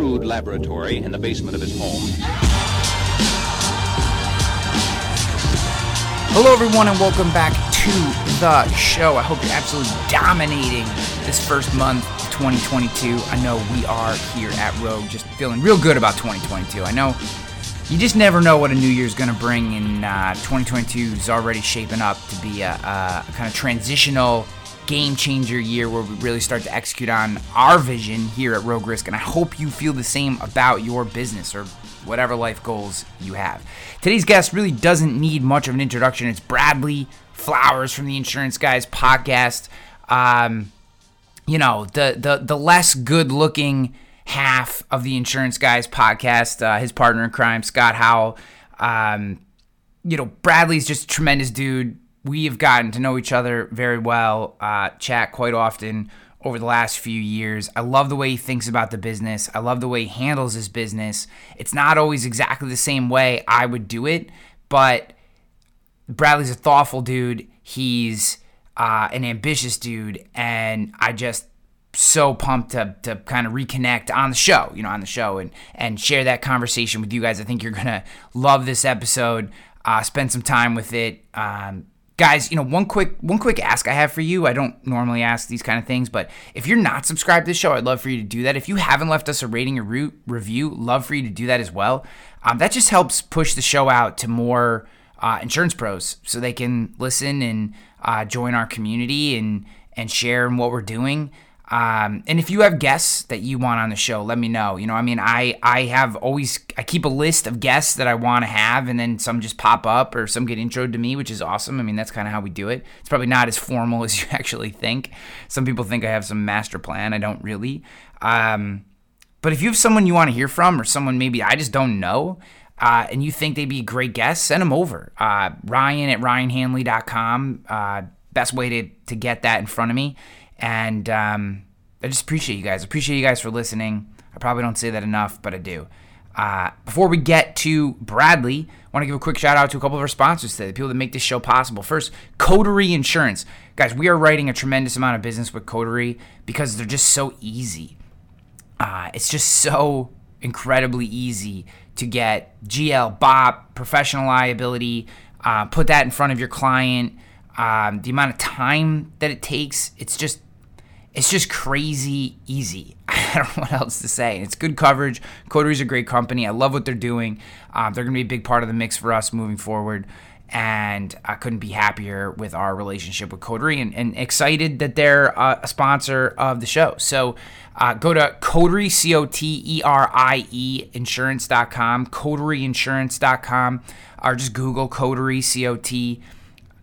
crude laboratory in the basement of his home. Hello, everyone, and welcome back to the show. I hope you're absolutely dominating this first month of 2022. I know we are here at Rogue just feeling real good about 2022. I know you just never know what a new year is going to bring, and uh, 2022 is already shaping up to be a, a kind of transitional game changer year where we really start to execute on our vision here at Rogue Risk. And I hope you feel the same about your business or whatever life goals you have. Today's guest really doesn't need much of an introduction. It's Bradley Flowers from the Insurance Guys podcast. Um, you know, the the the less good looking half of the Insurance Guys podcast. Uh, his partner in crime, Scott Howell. Um, you know, Bradley's just a tremendous dude we have gotten to know each other very well, uh, chat quite often over the last few years. I love the way he thinks about the business. I love the way he handles his business. It's not always exactly the same way I would do it, but Bradley's a thoughtful dude. He's uh, an ambitious dude, and I just so pumped to, to kind of reconnect on the show, you know, on the show and and share that conversation with you guys. I think you're gonna love this episode. Uh, spend some time with it. Um, guys you know one quick one quick ask i have for you. I don't normally ask these kind of things but if you're not subscribed to the show i'd love for you to do that. If you haven't left us a rating or re- review love for you to do that as well. Um, that just helps push the show out to more uh, insurance pros so they can listen and uh, join our community and and share in what we're doing um, and if you have guests that you want on the show, let me know. You know, I mean, I I have always I keep a list of guests that I want to have, and then some just pop up or some get introed to me, which is awesome. I mean, that's kind of how we do it. It's probably not as formal as you actually think. Some people think I have some master plan. I don't really. Um, but if you have someone you want to hear from, or someone maybe I just don't know, uh, and you think they'd be a great guest, send them over. Uh, Ryan at ryanhanley.com. Uh, best way to to get that in front of me. And um, I just appreciate you guys. Appreciate you guys for listening. I probably don't say that enough, but I do. Uh, before we get to Bradley, I want to give a quick shout out to a couple of our sponsors today, the people that make this show possible. First, Coterie Insurance. Guys, we are writing a tremendous amount of business with Coterie because they're just so easy. Uh, it's just so incredibly easy to get GL, BOP, professional liability, uh, put that in front of your client. Um, the amount of time that it takes, it's just it's just crazy easy. I don't know what else to say. It's good coverage. Coterie's a great company. I love what they're doing. Um, they're going to be a big part of the mix for us moving forward. And I couldn't be happier with our relationship with Coterie and, and excited that they're uh, a sponsor of the show. So uh, go to Coterie, C O T E R I E, insurance.com, coterieinsurance.com, or just Google Coterie, C O T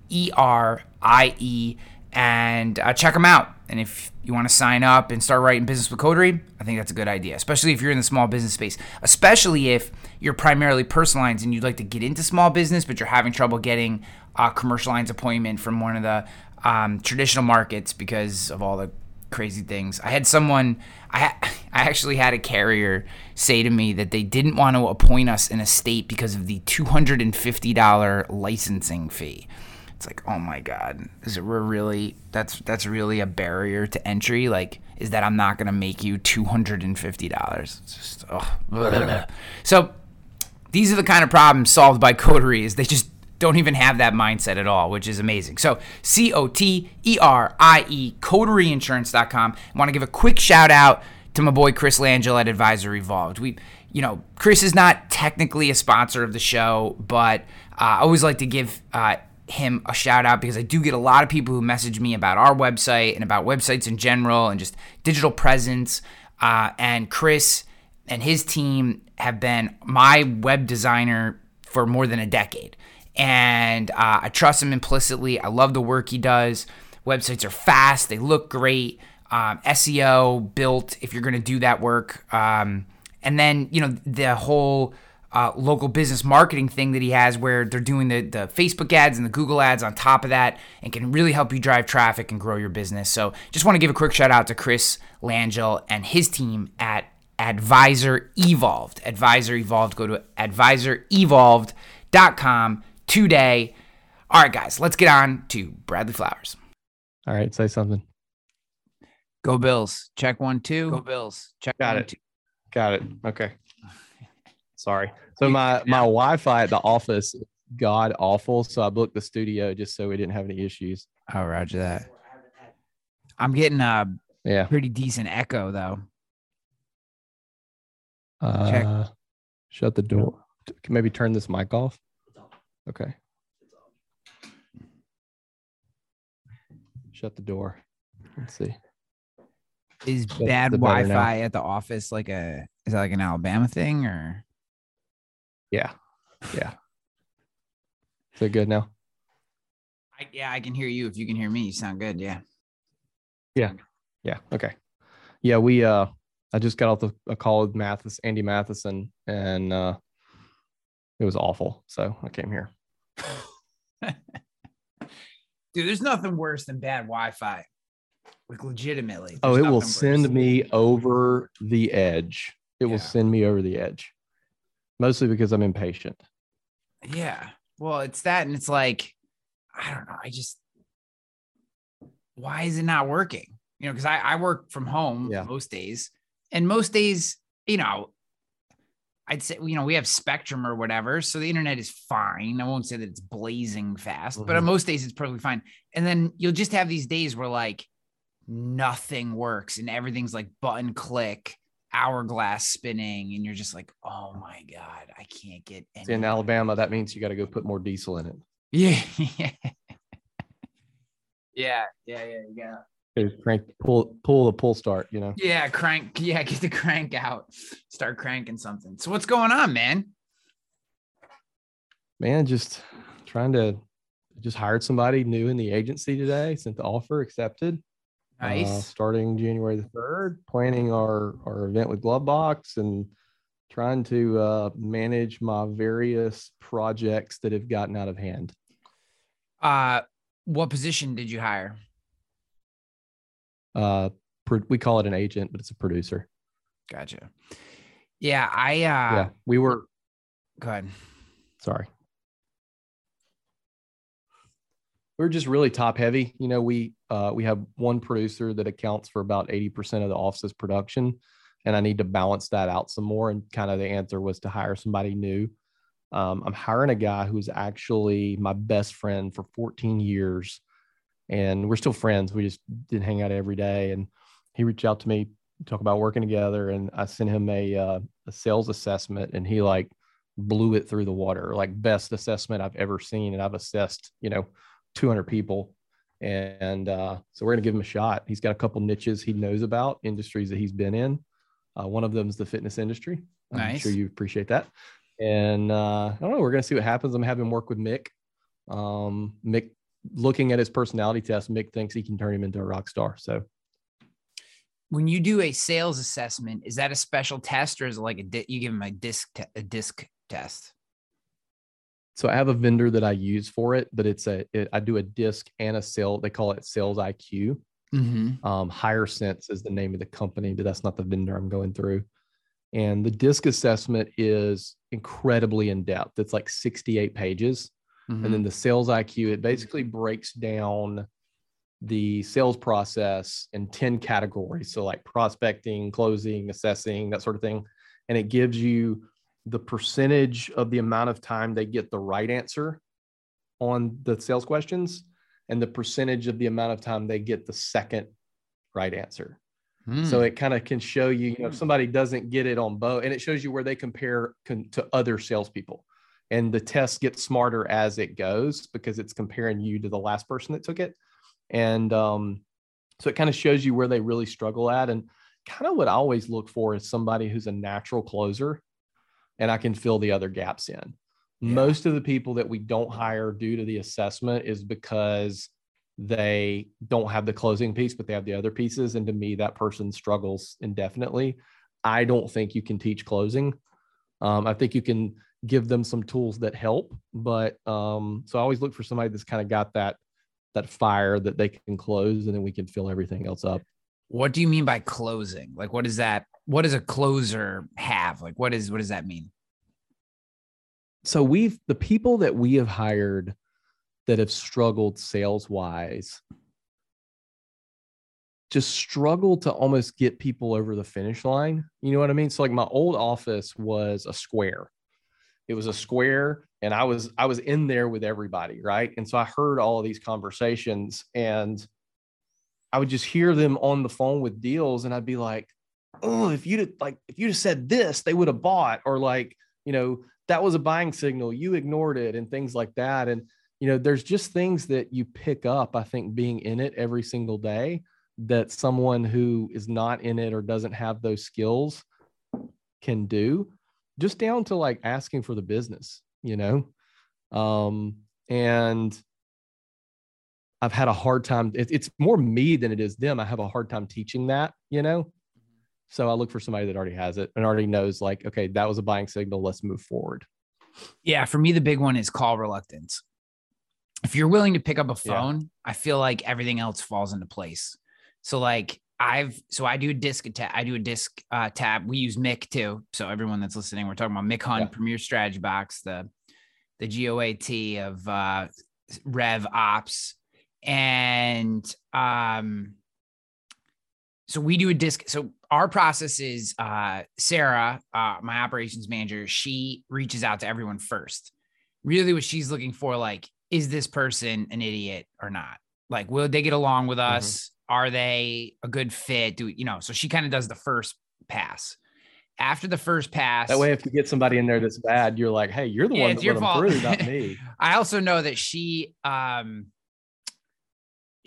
E R I E, and uh, check them out. And if you want to sign up and start writing business with Coterie, I think that's a good idea, especially if you're in the small business space, especially if you're primarily personal lines and you'd like to get into small business, but you're having trouble getting a commercial lines appointment from one of the um, traditional markets because of all the crazy things. I had someone, I, I actually had a carrier say to me that they didn't want to appoint us in a state because of the $250 licensing fee it's like oh my god is it really that's that's really a barrier to entry? Like is that i'm not gonna make you $250 it's just oh so these are the kind of problems solved by coterie is they just don't even have that mindset at all which is amazing. So c-o-t-e-r-i-e coterieinsurance.com i want to give a quick shout out to my boy chris langille at advisor evolved we you know chris is not technically a sponsor of the show but uh, I always like to give uh, him a shout out because I do get a lot of people who message me about our website and about websites in general and just digital presence. Uh, and Chris and his team have been my web designer for more than a decade. And uh, I trust him implicitly. I love the work he does. Websites are fast, they look great. Um, SEO built if you're going to do that work. Um, and then, you know, the whole uh, local business marketing thing that he has where they're doing the, the Facebook ads and the Google ads on top of that and can really help you drive traffic and grow your business. So just want to give a quick shout out to Chris Langille and his team at Advisor Evolved. Advisor Evolved. Go to advisorevolved.com today. All right, guys, let's get on to Bradley Flowers. All right, say something. Go Bills. Check one, two. Go Bills. Check Got one, it. two. Got it. Okay. Sorry. So my my Wi-Fi at the office god awful. So I booked the studio just so we didn't have any issues. Oh, Roger that. I'm getting a Yeah. pretty decent echo though. Uh, shut the door. Can maybe turn this mic off. Okay. Shut the door. Let's see. Is bad better now. Wi-Fi at the office like a is that like an Alabama thing or? Yeah. Yeah. Is it good now? I, yeah, I can hear you. If you can hear me, you sound good. Yeah. Yeah. Yeah. Okay. Yeah, we uh I just got off the, a call with Mathis, Andy Matheson, and uh it was awful. So I came here. Dude, there's nothing worse than bad Wi-Fi. Like legitimately. Oh, it will send me over the edge. It will send me over the edge. Mostly because I'm impatient. Yeah. Well, it's that, and it's like, I don't know. I just, why is it not working? You know, because I, I work from home Yeah. most days, and most days, you know, I'd say, you know, we have Spectrum or whatever. So the internet is fine. I won't say that it's blazing fast, but on Mhm. most days it's perfectly fine. And then you'll just have these days where like nothing works and everything's like button click, hourglass spinning, and you're just like, oh my God, I can't get any. In Alabama, that means you got to go put more diesel in it. Yeah. yeah. Yeah. Yeah. Yeah. Go Crank, pull, pull the pull start. You know. Yeah. Crank. Yeah. Get the crank out. Start cranking something. So what's going on, man? Man, just trying to just hired somebody new in the agency today. Sent the offer, accepted. Uh, starting January the third, planning our our event with Glovebox and trying to uh, manage my various projects that have gotten out of hand. Uh, what position did you hire? Uh, pro- we call it an agent, but it's a producer. Gotcha. Yeah. I, uh, yeah, we were go ahead. sorry. We We're just really top heavy. You know, we uh, we have one producer that accounts for about 80% of the office's production. And I need to balance that out some more. And kind of the answer was to hire somebody new. Um, I'm hiring a guy who's actually my best friend for 14 years. And we're still friends. We just didn't hang out every day. And he reached out to me, talk about working together. And I sent him a, uh, a sales assessment and he like blew it through the water, like best assessment I've ever seen. And I've assessed, you know, 200 people. And uh, so we're going to give him a shot. He's got a couple niches he knows about, industries that he's been in. Uh, one of them is the fitness industry. I'm Nice. sure you appreciate that. And uh, I don't know. We're going to see what happens. I'm having him work with Mick. Um, Mick, looking at his personality test, Mick thinks he can turn him into a rock star. So When you do a sales assessment, is that a special test or is it like a di- you give him a disc te- a disc test? So I have a vendor that I use for it, but it's a it, I do a disc and a sale. They call it Sales IQ. Mm-hmm. Um, Higher Sense is the name of the company, but that's not the vendor I'm going through. And the disc assessment is incredibly in depth. It's like 68 pages. Mm-hmm. And then the sales IQ, it basically breaks down the sales process in 10 categories. So, like prospecting, closing, assessing, that sort of thing. And it gives you the percentage of the amount of time they get the right answer on the sales questions and the percentage of the amount of time they get the second right answer. So it kind of can show you, you know, if somebody doesn't get it on both, and it shows you where they compare con- to other salespeople. And the test gets smarter as it goes because it's comparing you to the last person that took it. And um, so it kind of shows you where they really struggle at. And kind of what I always look for is somebody who's a natural closer and I can fill the other gaps in. Yeah. Most of the people that we don't hire due to the assessment is because they don't have the closing piece, but they have the other pieces. And to me, that person struggles indefinitely. I don't think you can teach closing. Um, I think you can give them some tools that help, but um, so I always look for somebody that's kind of got that that fire that they can close, and then we can fill everything else up. What do you mean by closing? Like, what is that? What does a closer have? Like, what is what does that mean? so we've the people that we have hired that have struggled sales wise just struggle to almost get people over the finish line. You know what I mean? So like my old office was a square. It was a square and I was I was in there with everybody, right? And so I heard all of these conversations and I would just hear them on the phone with deals and I'd be like, "Oh, if you'd like if you'd have said this, they would have bought." Or like, you know, that was a buying signal, you ignored it and things like that and you know, there's just things that you pick up I think being in it every single day that someone who is not in it or doesn't have those skills can do just down to like asking for the business you know um and i've had a hard time it, it's more me than it is them i have a hard time teaching that you know so i look for somebody that already has it and already knows like okay that was a buying signal let's move forward yeah for me the big one is call reluctance if you're willing to pick up a phone yeah. i feel like everything else falls into place so like I've so I do a disc tab. I do a disc uh, tab. We use Mick too. So everyone that's listening, we're talking about Mick Hunt yeah. Premier Strategy Box, the the GOAT of uh, Rev Ops, and um, so we do a disc. So our process is uh, Sarah, uh, my operations manager. She reaches out to everyone first. Really, what she's looking for, like, is this person an idiot or not? Like, will they get along with mm-hmm. us? Mm-hmm are they a good fit? Do you know? So she kind of does the first pass. After the first pass, that way, if you get somebody in there that's bad, you're like, "Hey, you're the yeah, one that let them through, not me." I also know that she, um,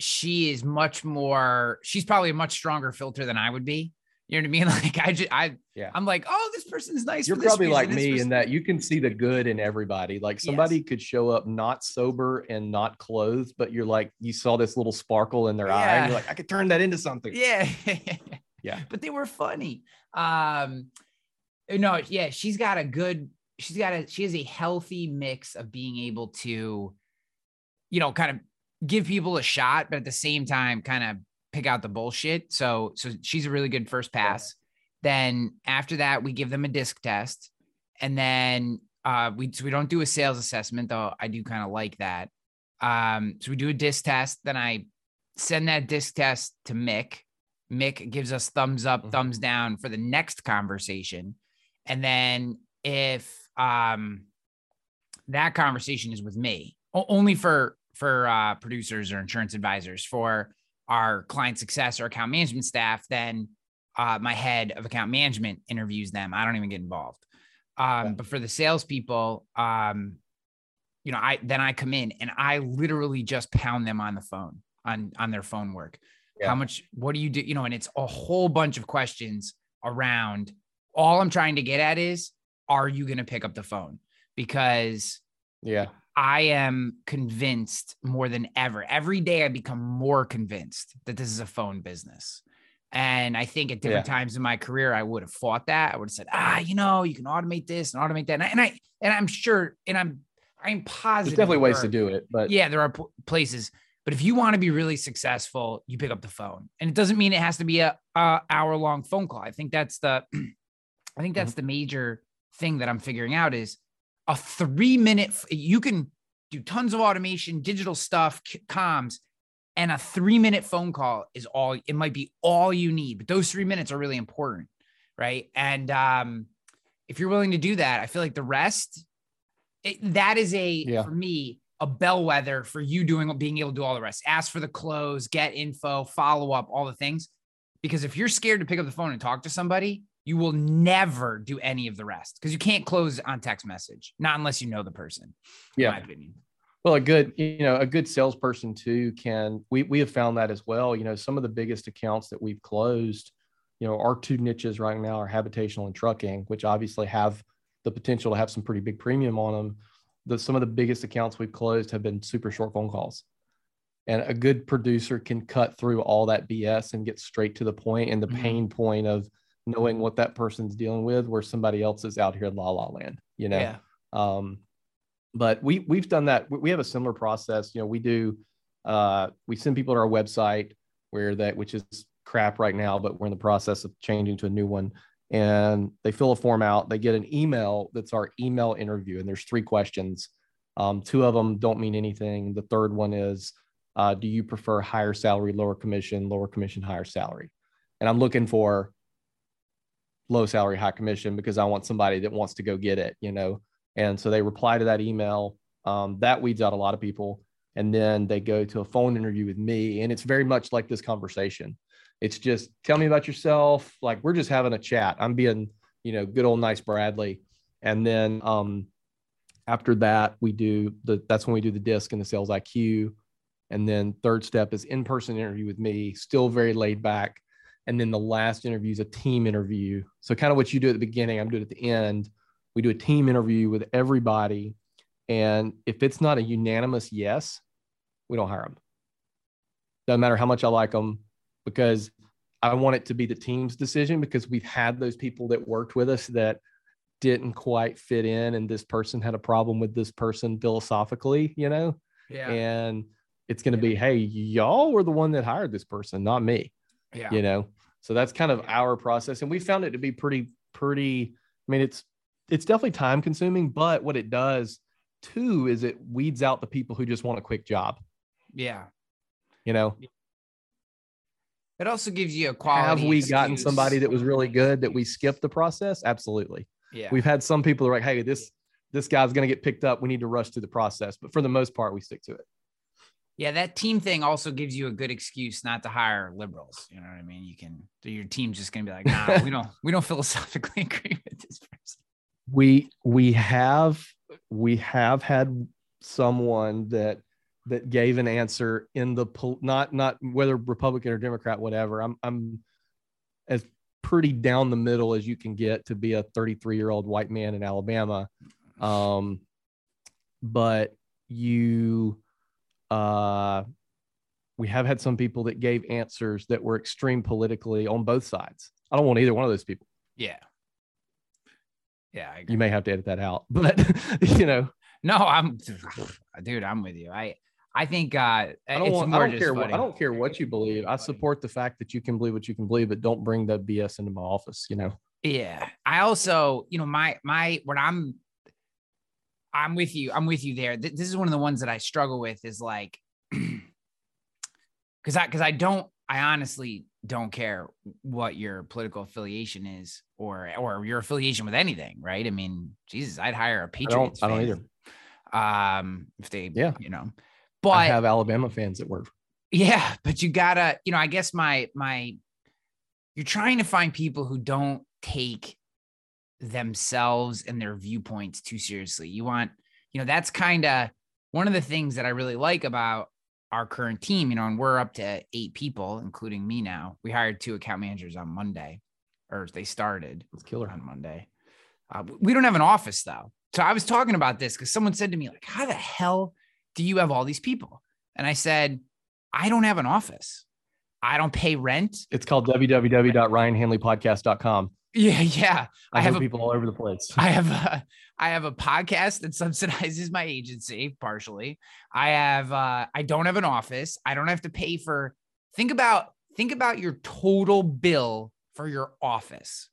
she is much more. She's probably a much stronger filter than I would be. You know what I mean? Like I just, I, yeah, I'm like, oh, this person's nice. You're probably like me in that you can see the good in everybody. Like somebody yes. could show up not sober and not clothed, but you're like, you saw this little sparkle in their yeah. eye. And you're like, I could turn that into something. Yeah. yeah. But they were funny. Um, no, yeah, she's got a good, she's got a, she has a healthy mix of being able to, you know, kind of give people a shot, but at the same time, kind of pick out the bullshit. So so she's a really good first pass. Then after that, we give them a disc test, and then uh, we so we don't do a sales assessment though. I do kind of like that. Um, so we do a disc test. Then I send that disc test to Mick. Mick gives us thumbs up, mm-hmm. thumbs down for the next conversation, and then if um, that conversation is with me, only for for uh, producers or insurance advisors for our client success or account management staff, then uh, my head of account management interviews them. I don't even get involved. Um, but for the salespeople, um, you know, I then I come in and I literally just pound them on the phone on on their phone work. Yeah. How much? What do you do? You know, and it's a whole bunch of questions around. All I'm trying to get at is, are you going to pick up the phone? Because yeah, I am convinced more than ever. Every day I become more convinced that this is a phone business. And I think at different yeah. times in my career, I would have fought that. I would have said, ah, you know, you can automate this and automate that. And I, and, I, and I'm sure, and I'm, I'm positive. There's definitely ways are, to do it, but yeah, there are p- places. But if you want to be really successful, you pick up the phone, and it doesn't mean it has to be a, a hour long phone call. I think that's the, I think that's mm-hmm. the major thing that I'm figuring out is a three minute, you can do tons of automation, digital stuff, comms, and a three minute phone call is all, it might be all you need, but those three minutes are really important. Right. And um, if you're willing to do that, I feel like the rest, it, that is a, yeah. for me, a bellwether for you doing, being able to do all the rest. Ask for the close, get info, follow up, all the things. Because if you're scared to pick up the phone and talk to somebody, you will never do any of the rest because you can't close on text message, not unless you know the person. Yeah. Well, a good, you know, a good salesperson too can we we have found that as well. You know, some of the biggest accounts that we've closed, you know, our two niches right now are habitational and trucking, which obviously have the potential to have some pretty big premium on them. The some of the biggest accounts we've closed have been super short phone calls. And a good producer can cut through all that BS and get straight to the point and the mm-hmm. pain point of knowing what that person's dealing with where somebody else is out here in la la land you know? Yeah. um but we we've done that. We have a similar process you know we do uh we send people to our website where that which is crap right now but we're in the process of changing to a new one. And they fill a form out. They get an email that's our email interview and there's three questions. Um, two of them don't mean anything. The third one is uh, do you prefer higher salary, lower commission, lower commission, higher salary? And I'm looking for low salary, high commission because I want somebody that wants to go get it, you know? And so they reply to that email. Um, that weeds out a lot of people. And then they go to a phone interview with me. And it's very much like this conversation. It's just tell me about yourself. Like we're just having a chat. I'm being, you know, good old nice Bradley. And then um, after that, we do the that's when we do the disc and the sales IQ. And then third step is in-person interview with me, still very laid back. And then the last interview is a team interview. So kind of what you do at the beginning, I'm doing at the end. We do a team interview with everybody. And if it's not a unanimous yes, we don't hire them. Doesn't matter how much I like them because I want it to be the team's decision because we've had those people that worked with us that didn't quite fit in and this person had a problem with this person philosophically, you know? Yeah. And it's going to be, hey, y'all were the one that hired this person, not me. Yeah. You know, so that's kind of our process, and we found it to be pretty, pretty. I mean, it's it's definitely time consuming, but what it does too is it weeds out the people who just want a quick job. Yeah. You know, It also gives you a quality. have we gotten somebody that was really good that we skipped the process? Absolutely. Yeah. We've had some people are like, hey, this this guy's going to get picked up. We need to rush through the process, but for the most part, we stick to it. Yeah, that team thing also gives you a good excuse not to hire liberals. You know what I mean? You can your team's just gonna be like, nah, we don't we don't philosophically agree with this person. we we have we have had someone that that gave an answer in the not not whether republican or democrat whatever i'm i'm as pretty down the middle as you can get to be a 33 year old white man in alabama um but you uh we have had some people that gave answers that were extreme politically on both sides i don't want either one of those people Yeah. Yeah, you may have to edit that out but you know No, I'm dude, I'm with you. I I think uh I don't, want, I don't care. What. I don't care what you believe. I support the fact that you can believe what you can believe, but don't bring the BS into my office. You know, Yeah. I also, you know, my my what I'm I'm with you. I'm with you there. Th- This is one of the ones that I struggle with is like cuz I cuz I don't I honestly don't care what your political affiliation is or or your affiliation with anything, right? I mean, Jesus, I'd hire a I don't. Patriots I don't either. Um if they Yeah. you know. But I have Alabama fans that work. yeah, but you gotta, you know, I guess my my you're trying to find people who don't take themselves and their viewpoints too seriously. You want, you know, that's kind of one of the things that I really like about our current team, you know, and we're up to eight people, including me now. We hired two account managers on Monday, or they started It's killer. on Monday. Uh, we don't have an office though. So I was talking about this because someone said to me, like, how the hell do you have all these people? And I said, I don't have an office. I don't pay rent. It's called www.ryanhanleypodcast.com. Yeah, yeah. I, I have a- people all over the place. I have a I have a podcast that subsidizes my agency partially. I have uh I don't have an office. I don't have to pay for think about think about your total bill for your office.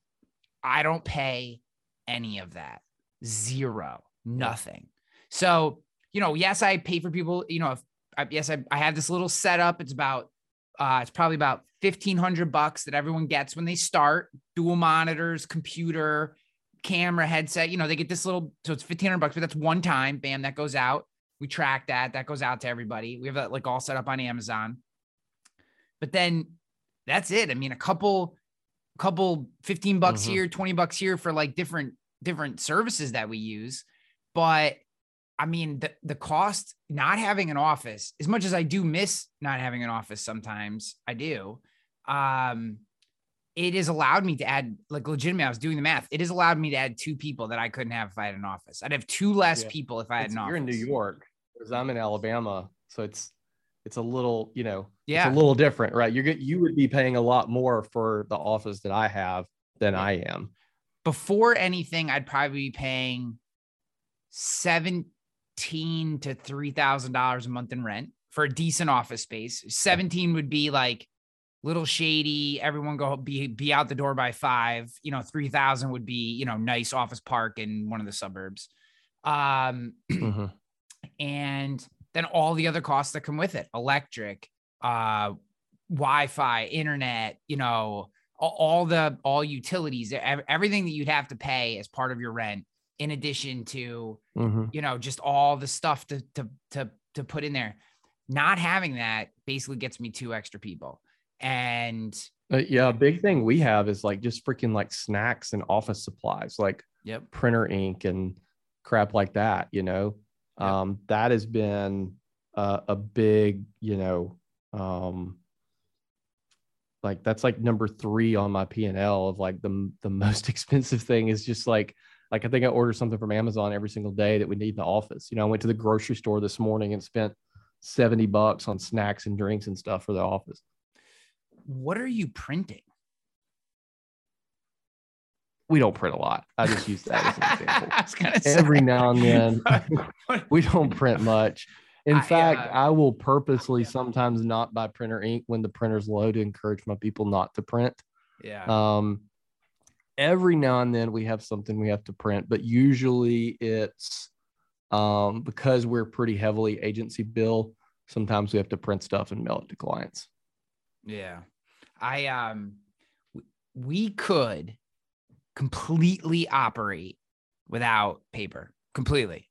I don't pay any of that. Zero. Nothing. So, you know, yes, I pay for people, you know, if I, yes, I, I have this little setup. It's about uh it's probably about 1500 bucks that everyone gets when they start dual monitors, computer, camera, headset. You know, they get this little, so it's 1500 bucks, but that's one time. Bam, that goes out. We track that. That goes out to everybody. We have that like all set up on Amazon. But then that's it. I mean, a couple, couple 15 bucks Mhm. here, 20 bucks here for like different, different services that we use. But I mean, the, the cost not having an office, as much as I do miss not having an office sometimes, I do. Um, it has allowed me to add, like, legitimately, I was doing the math. It has allowed me to add two people that I couldn't have if I had an office. I'd have two less Yeah. people if I had It's- an office. you're in New York, because I'm in Alabama, so it's it's a little, you know, Yeah. it's a little different, right? You're you would be paying a lot more for the office that I have than I am. Before anything, I'd probably be paying seventeen to three thousand dollars a month in rent for a decent office space. Seventeen would be like little shady. Everyone go be be out the door by five. You know, three thousand would be you know nice office park in one of the suburbs. Um, Mhm. and then all the other costs that come with it, electric, uh, Wi-Fi, internet, you know, all, all the all utilities, everything that you'd have to pay as part of your rent, in addition to Mhm. you know just all the stuff to to to to put in there. Not having that basically gets me two extra people, and Uh, yeah, a big thing we have is like just freaking like snacks and office supplies, like yep, printer ink and crap like that. You know, Yep. um, that has been uh, a big, you know, um, like that's like number three on my P and L of like the the most expensive thing is just like like I think I order something from Amazon every single day that we need in the office. You know, I went to the grocery store this morning and spent seventy bucks on snacks and drinks and stuff for the office. What are you printing? We don't print a lot. I just use that as an example. Every now and then, we don't print much. In I, fact, uh, I will purposely sometimes not buy printer ink when the printer's low to encourage my people not to print. yeah, Um, every now and then we have something we have to print, but usually it's um, because we're pretty heavily agency bill. Sometimes we have to print stuff and mail it to clients. yeah. I um, we could completely operate without paper completely.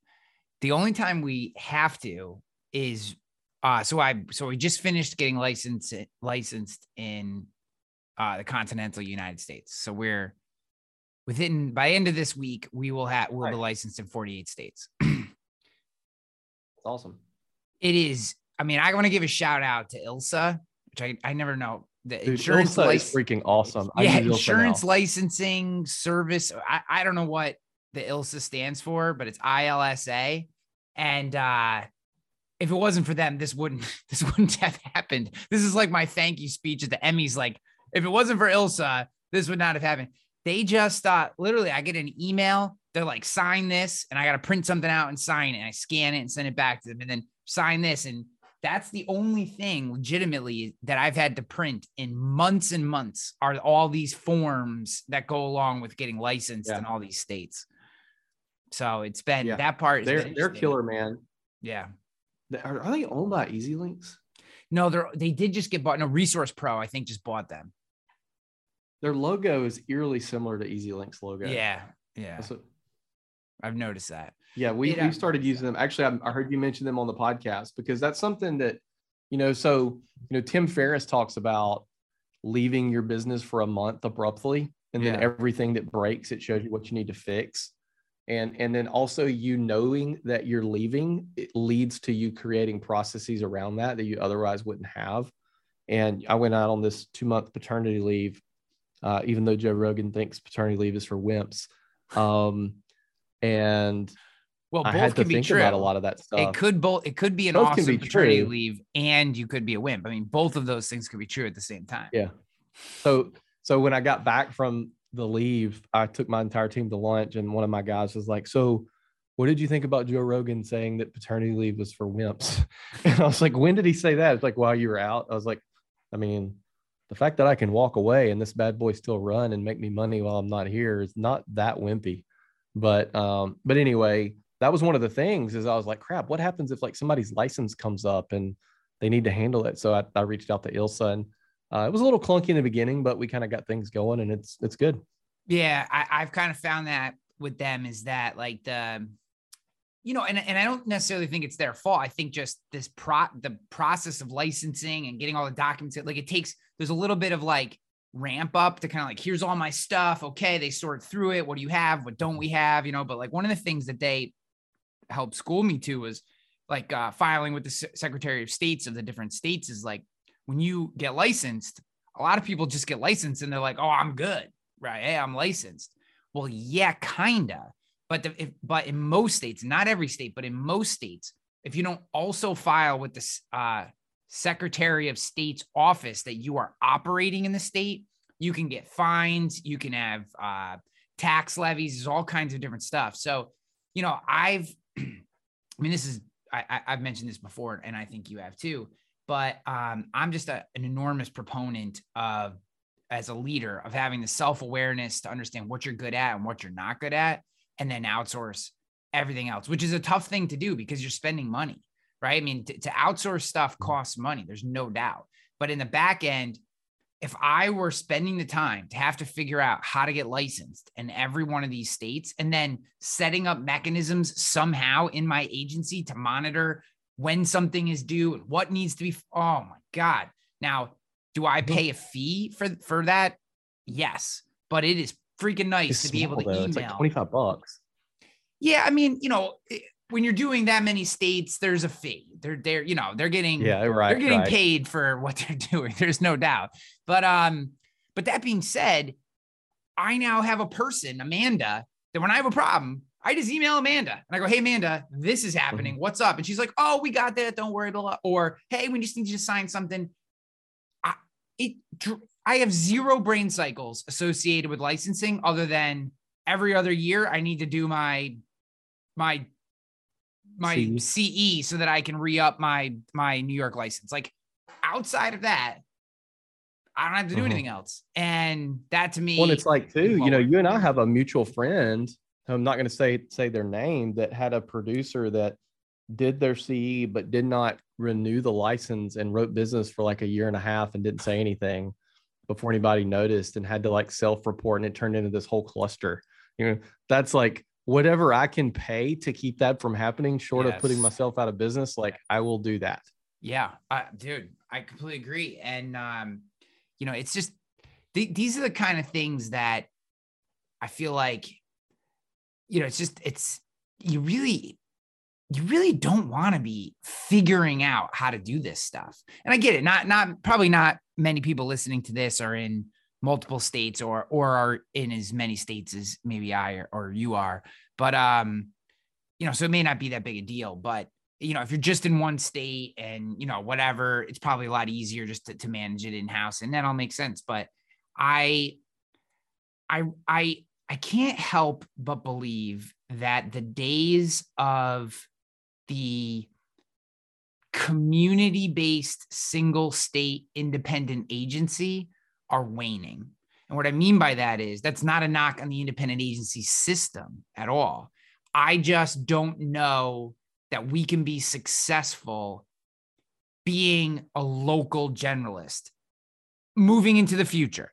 The only time we have to is uh so I so we just finished getting licensed licensed in uh the continental United States. So we're within by end of this week we will have we'll be licensed in 48 states. That's awesome. it is I mean I want to give a shout out to Ilsa, which I I never know the Dude, insurance Ilsa lic- is freaking awesome. Yeah, insurance licensing service. I, I don't know what the ILSA stands for, but it's ILSA. And uh if it wasn't for them, this wouldn't this wouldn't have happened. This is like my thank you speech at the Emmys. Like, if it wasn't for ILSA, this would not have happened. They just uh literally I get an email, they're like, sign this, and I gotta print something out and sign it. And I scan it and send it back to them, and then sign this. And that's the only thing legitimately that I've had to print in months and months are all these forms that go along with getting licensed Yeah. in all these states. So it's been Yeah. that part. They're they're killer, man. Yeah. Are, are they owned by EZLynx? No, they're they did just get bought. No, Resource Pro, I think, just bought them. Their logo is eerily similar to EZLynx logo. Yeah. Yeah. That's what- I've noticed that. Yeah, we we started using them. Actually, I, I heard you mention them on the podcast because that's something that, you know, so you know, Tim Ferriss talks about leaving your business for a month abruptly, and then everything that breaks, it shows you what you need to fix, and and then also you knowing that you're leaving, it leads to you creating processes around that that you otherwise wouldn't have. And I went out on this two month paternity leave, uh, even though Joe Rogan thinks paternity leave is for wimps. Um, and Well, I both had to can be think true. about a lot of that stuff. It could both. It could be an Both awesome be paternity true. leave, and you could be a wimp. I mean, both of those things could be true at the same time. Yeah. So so when I got back from the leave, I took my entire team to lunch, and one of my guys was like, "So, what did you think about Joe Rogan saying that paternity leave was for wimps?" And I was like, "When did he say that?" It's like while you were out. I was like, "I mean, the fact that I can walk away and this bad boy still run and make me money while I'm not here is not that wimpy." But um, but anyway, that was one of the things. Is I was like, "Crap, what happens if like somebody's license comes up and they need to handle it?" So I, I reached out to Ilsa and uh, it was a little clunky in the beginning, but we kind of got things going, and it's it's good. Yeah, I, I've kind of found that with them is that like the, you know, and and I don't necessarily think it's their fault. I think just this pro the process of licensing and getting all the documents, like it takes. There's a little bit of like ramp up to kind of like here's all my stuff. Okay, they sort through it. What do you have? What don't we have? You know, but like one of the things that they helped school me to was like uh, filing with the Se- Secretary of States of the different states is like when you get licensed, a lot of people just get licensed and they're like, oh, I'm good right? Hey, I'm licensed. Well, yeah, kinda. But the, if, but in most states, not every state, but in most states, if you don't also file with the uh, Secretary of State's office that you are operating in the state, you can get fines. You can have uh, tax levies. There's all kinds of different stuff. So, you know, I've, I mean, this is I, I've mentioned this before, and I think you have too. But um, I'm just a, an enormous proponent of as a leader of having the self-awareness to understand what you're good at and what you're not good at and then outsource everything else which is a tough thing to do because you're spending money right? I mean, to, to outsource stuff Mm-hmm. costs money. There's no doubt. But in the back end, if I were spending the time to have to figure out how to get licensed in every one of these states and then setting up mechanisms somehow in my agency to monitor when something is due and what needs to be, oh my God. Now, do I Mm-hmm. pay a fee for, for that? Yes. But it is freaking nice It's to be able to though. email. It's like 25 bucks. Yeah, I mean, you know, when you're doing that many states, there's a fee. They're they're you know they're getting Yeah, right. they're getting right. paid for what they're doing. There's no doubt. But um, but that being said, I now have a person, Amanda, that when I have a problem, I just email Amanda and I go, Hey Amanda, this is happening. Mm-hmm. What's up? And she's like, Oh, we got that. Don't worry, blah. Or hey, we just need you to sign something. I it I have zero brain cycles associated with licensing other than every other year I need to do my my my CE so that I can re-up my my New York license. Like outside of that, I don't have to do Mhm. anything else. And that to me Well, it's like too, you know, you and I have a mutual friend. I'm not going to say say their name that had a producer that did their CE but did not renew the license and wrote business for like a year and a half and didn't say anything before anybody noticed and had to like self-report and it turned into this whole cluster. You know, that's like whatever I can pay to keep that from happening, short of putting myself out of business, like I will do that. Yeah, uh, dude, I completely agree. And um, you know, it's just th- these are the kind of things that I feel like, you know, it's just it's you really you really don't want to be figuring out how to do this stuff. And I get it. Not not probably not many people listening to this are in multiple states or or are in as many states as maybe I or, or you are. But um, you know, so it may not be that big a deal, but you know, if you're just in one state and you know, whatever, it's probably a lot easier just to, to manage it in house and that all makes sense. But I I I I can't help but believe that the days of the community based single state independent agency are waning. And what I mean by that is that's not a knock on the independent agency system at all. I just don't know that we can be successful being a local generalist moving into the future.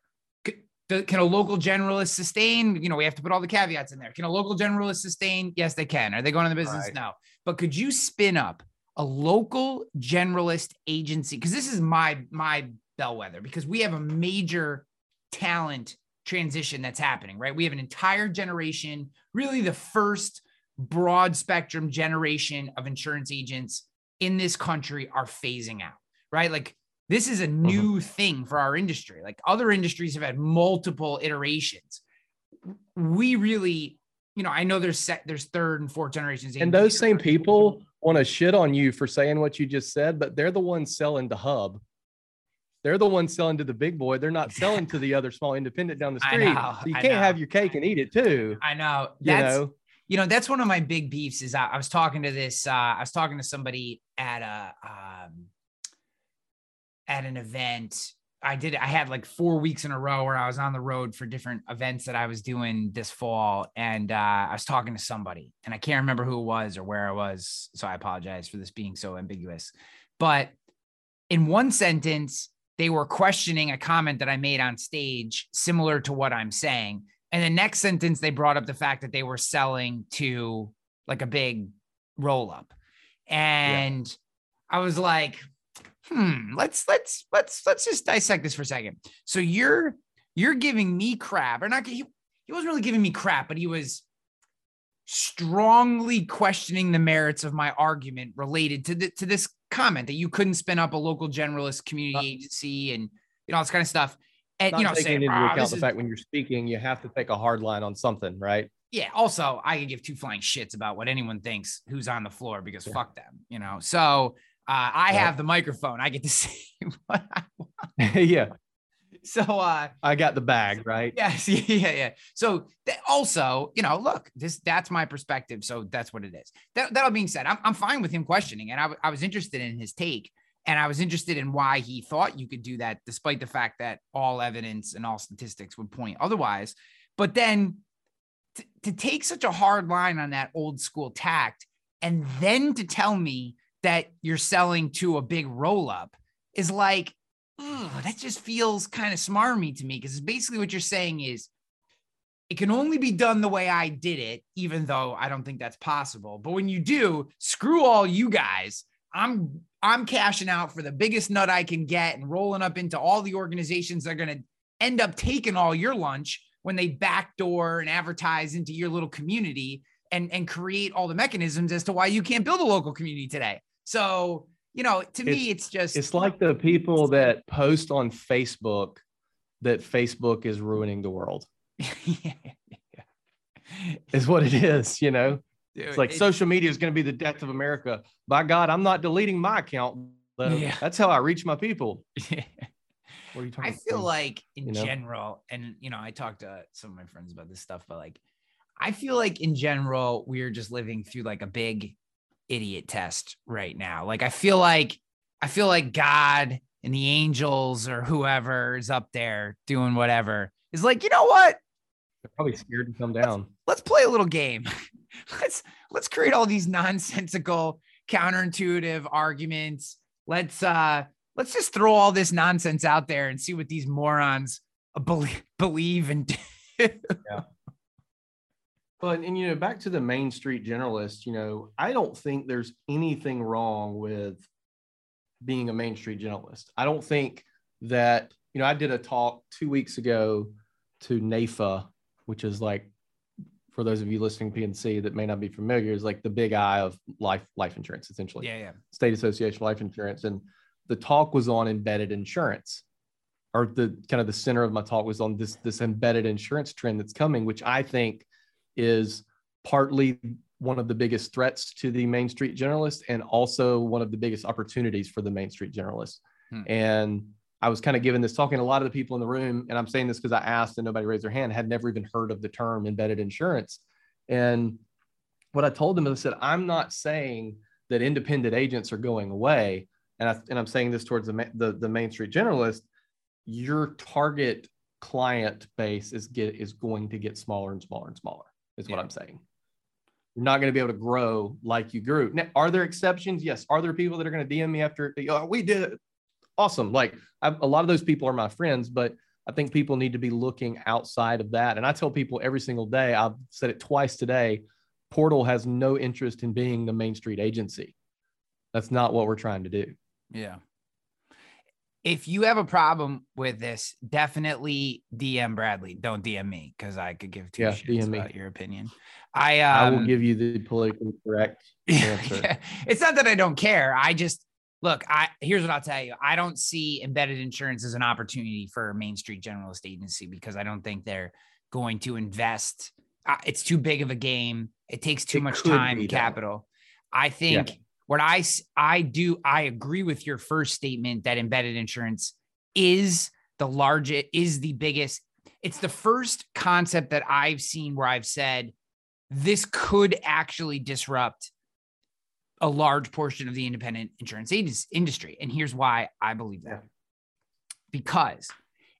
Can a local generalist sustain? You know, we have to put all the caveats in there. Can a local generalist sustain? Yes, they can. Are they going into the business? Right. No. But could you spin up a local generalist agency? Because this is my my bellwether. Because we have a major talent transition that's happening. Right, we have an entire generation, really the first broad spectrum generation of insurance agents in this country are phasing out. Right, like this is a mm-hmm. new thing for our industry. Like other industries have had multiple iterations. We really, you know, I know there's set, there's third and fourth generations. And those same people want to shit on you for saying what you just said, but they're the ones selling the Hub. They're the ones selling to the big boy. They're not selling to the other small independent down the street. know, so you I can't know. have your cake and eat it too. I know You know, you know that's one of my big beefs is I, I was talking to this uh i was talking to somebody at a um at an event i did i had like four weeks in a row where i was on the road for different events that i was doing this fall and uh i was talking to somebody and i can't remember who it was or where i was so i apologize for this being so ambiguous but in one sentence they were questioning a comment that i made on stage similar to what i'm saying and the next sentence, they brought up the fact that they were selling to like a big roll up. And I was like, hmm, let's let's let's let's just dissect this for a second. So you're you're giving me crap, or not he, he wasn't really giving me crap, but he was strongly questioning the merits of my argument related to the, to this comment that you couldn't spin up a local generalist community Not- agency and you know all this kind of stuff. And you know, taking saying, into "Ah, account the is- fact when you're speaking, you have to take a hard line on something, right? yeah also i can give two flying shits about what anyone thinks who's on the floor because Yeah. fuck them you know so uh, i Yeah. have the microphone i get to say what I, yeah, so uh I got the bag, right? yes yeah yeah so th- also you know look this that's my perspective so that's what it is. That, that all being said I'm, I'm fine with him questioning and I, w- I was interested in his take and i was interested in why he thought you could do that despite the fact that all evidence and all statistics would point otherwise. But then t- to take such a hard line on that old school tact and then to tell me that you're selling to a big roll up is like, ugh, that just feels kind of smarmy to me because basically what you're saying is it can only be done the way I did it, even though I don't think that's possible. But when you do, screw all you guys. I'm I'm cashing out for the biggest nut I can get and rolling up into all the organizations that are going to end up taking all your lunch when they backdoor and advertise into your little community and and create all the mechanisms as to why you can't build a local community today. So, you know, to it's, me it's just It's like the people that post on Facebook that Facebook is ruining the world. yeah. Is what it is, you know. Dude, it's like it, social media is going to be the death of America. By God, I'm not deleting my account. Yeah. That's how I reach my people. What are you talking I feel about? like in you know? general, and you know, I talked to some of my friends about this stuff, but like I feel like in general, we're just living through like a big idiot test right now. Like I feel like I feel like God and the angels or whoever is up there doing whatever is like, you know what? They're probably scared to come down. Let's, let's play a little game. let's let's create all these nonsensical, counterintuitive arguments. Let's uh let's just throw all this nonsense out there and see what these morons believe believe and yeah. But and you know, back to the Main Street generalist, you know, I don't think there's anything wrong with being a Main Street generalist. I don't think that, you know, I did a talk two weeks ago to NAIFA, which is like for those of you listening P&C that may not be familiar, is like the big I of life life insurance, essentially. Yeah, yeah. State Association Life Insurance. And the talk was on embedded insurance or the kind of the center of my talk was on this this embedded insurance trend that's coming which i think is partly one of the biggest threats to the main street generalist and also one of the biggest opportunities for the main street generalist hmm. and i was kind of given this talking a lot of the people in the room and i'm saying this because i asked and nobody raised their hand had never even heard of the term embedded insurance and what i told them is i said i'm not saying that independent agents are going away and, I, and I'm saying this towards the, the, the Main Street generalist, your target client base is get is going to get smaller and smaller and smaller. Is yeah. what I'm saying. You're not going to be able to grow like you grew. Now, are there exceptions? Yes. Are there people that are going to DM me after oh, we did it? Awesome. Like I've, a lot of those people are my friends, but I think people need to be looking outside of that. And I tell people every single day, I've said it twice today. Portal has no interest in being the Main Street agency. That's not what we're trying to do. Yeah. If you have a problem with this, definitely DM Bradley. Don't DM me because I could give two yeah, shits DM about me. your opinion. I um, I will um, give you the politically correct answer. yeah. It's not that I don't care. I just look. I here's what I'll tell you. I don't see embedded insurance as an opportunity for a Main Street generalist agency because I don't think they're going to invest. Uh, it's too big of a game. It takes too it much time and capital. I think. Yeah what I I do I agree with your first statement that embedded insurance is the largest is the biggest. It's the first concept that I've seen where I've said this could actually disrupt a large portion of the independent insurance industry. And here's why I believe that. Because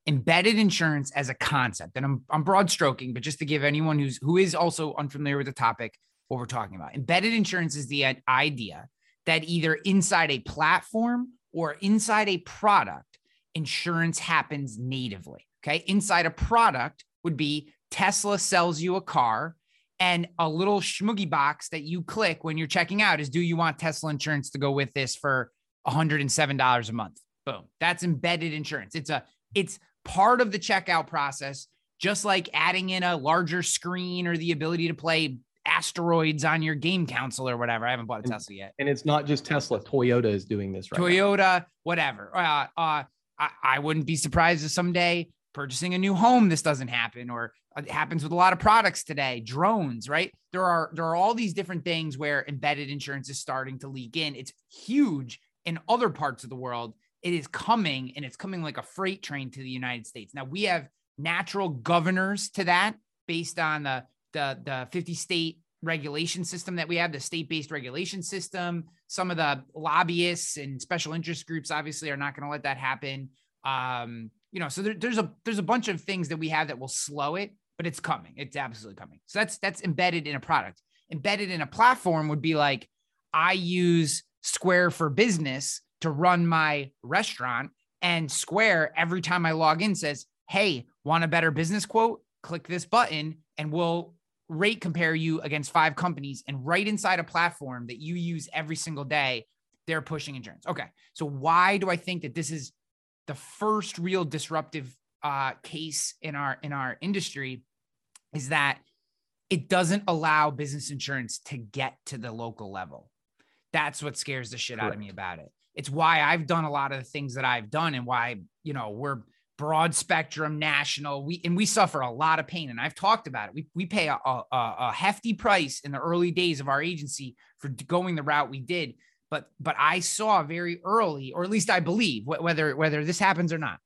embedded insurance as a concept, and I'm, I'm broad stroking, but just to give anyone who's who is also unfamiliar with the topic what we're talking about. Embedded insurance is the idea that either inside a platform or inside a product, insurance happens natively. Okay. Inside a product would be Tesla sells you a car and a little schmoogie box that you click when you're checking out is do you want Tesla insurance to go with this for $107 a month? Boom. That's embedded insurance. It's a it's part of the checkout process, just like adding in a larger screen or the ability to play asteroids on your game console or whatever. I haven't bought a Tesla yet. And it's not just Tesla. Toyota is doing this right. Toyota, now. whatever. Uh, uh, I, I wouldn't be surprised if someday purchasing a new home this doesn't happen, or it happens with a lot of products today. Drones, right? There are there are all these different things where embedded insurance is starting to leak in. It's huge in other parts of the world. It is coming, and it's coming like a freight train to the United States. Now we have natural governors to that based on the the the 50 state regulation system that we have, the state-based regulation system. Some of the lobbyists and special interest groups obviously are not going to let that happen. Um, you know, so there, there's a there's a bunch of things that we have that will slow it, but it's coming. It's absolutely coming. So that's that's embedded in a product. Embedded in a platform would be like I use Square for Business to run my restaurant. And Square, every time I log in, says, Hey, want a better business quote? Click this button and we'll rate compare you against five companies. And right inside a platform that you use every single day, they're pushing insurance. Okay. So, why do I think that this is the first real disruptive uh, case in our in our industry? Is that it doesn't allow business insurance to get to the local level. That's what scares the shit Correct. out of me about it. It's why I've done a lot of the things that I've done and why, you know, we're broad spectrum national. We and we suffer a lot of pain. And I've talked about it. We we pay a, a, a hefty price in the early days of our agency for going the route we did. But but I saw very early, or at least I believe, whether whether this happens or not,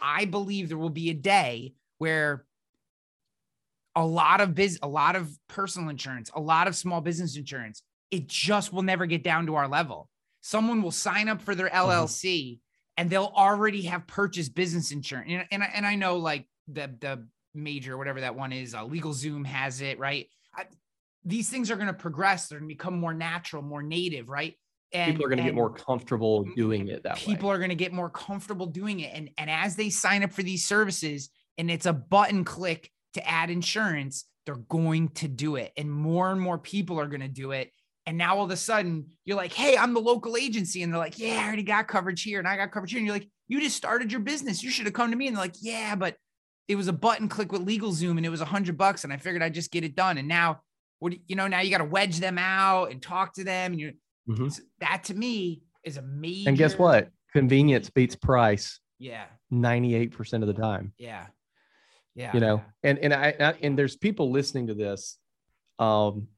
I believe there will be a day where a lot of biz, a lot of personal insurance, a lot of small business insurance, it just will never get down to our level. Someone will sign up for their LLC mm-hmm. And they'll already have purchased business insurance. And, and, and I know like the, the major, whatever that one is, uh, LegalZoom has it, right? I, these things are going to progress. They're going to become more natural, more native, right? And, people are going to get more comfortable doing it that people way. are going to get more comfortable doing it. And, and as they sign up for these services and it's a button click to add insurance, they're going to do it. And more and more people are going to do it. And now all of a sudden you're like, hey, I'm the local agency. And they're like, yeah, I already got coverage here and I got coverage here. And you're like, you just started your business. You should have come to me. And they're like, yeah, but it was a button click with LegalZoom and it was a hundred bucks. And I figured I'd just get it done. And now, what you know, now you got to wedge them out and talk to them. And you mm-hmm. that to me is amazing. And guess what? Convenience beats price. Yeah. 98% of the time. Yeah. Yeah. You know, and and I, I and there's people listening to this. Um,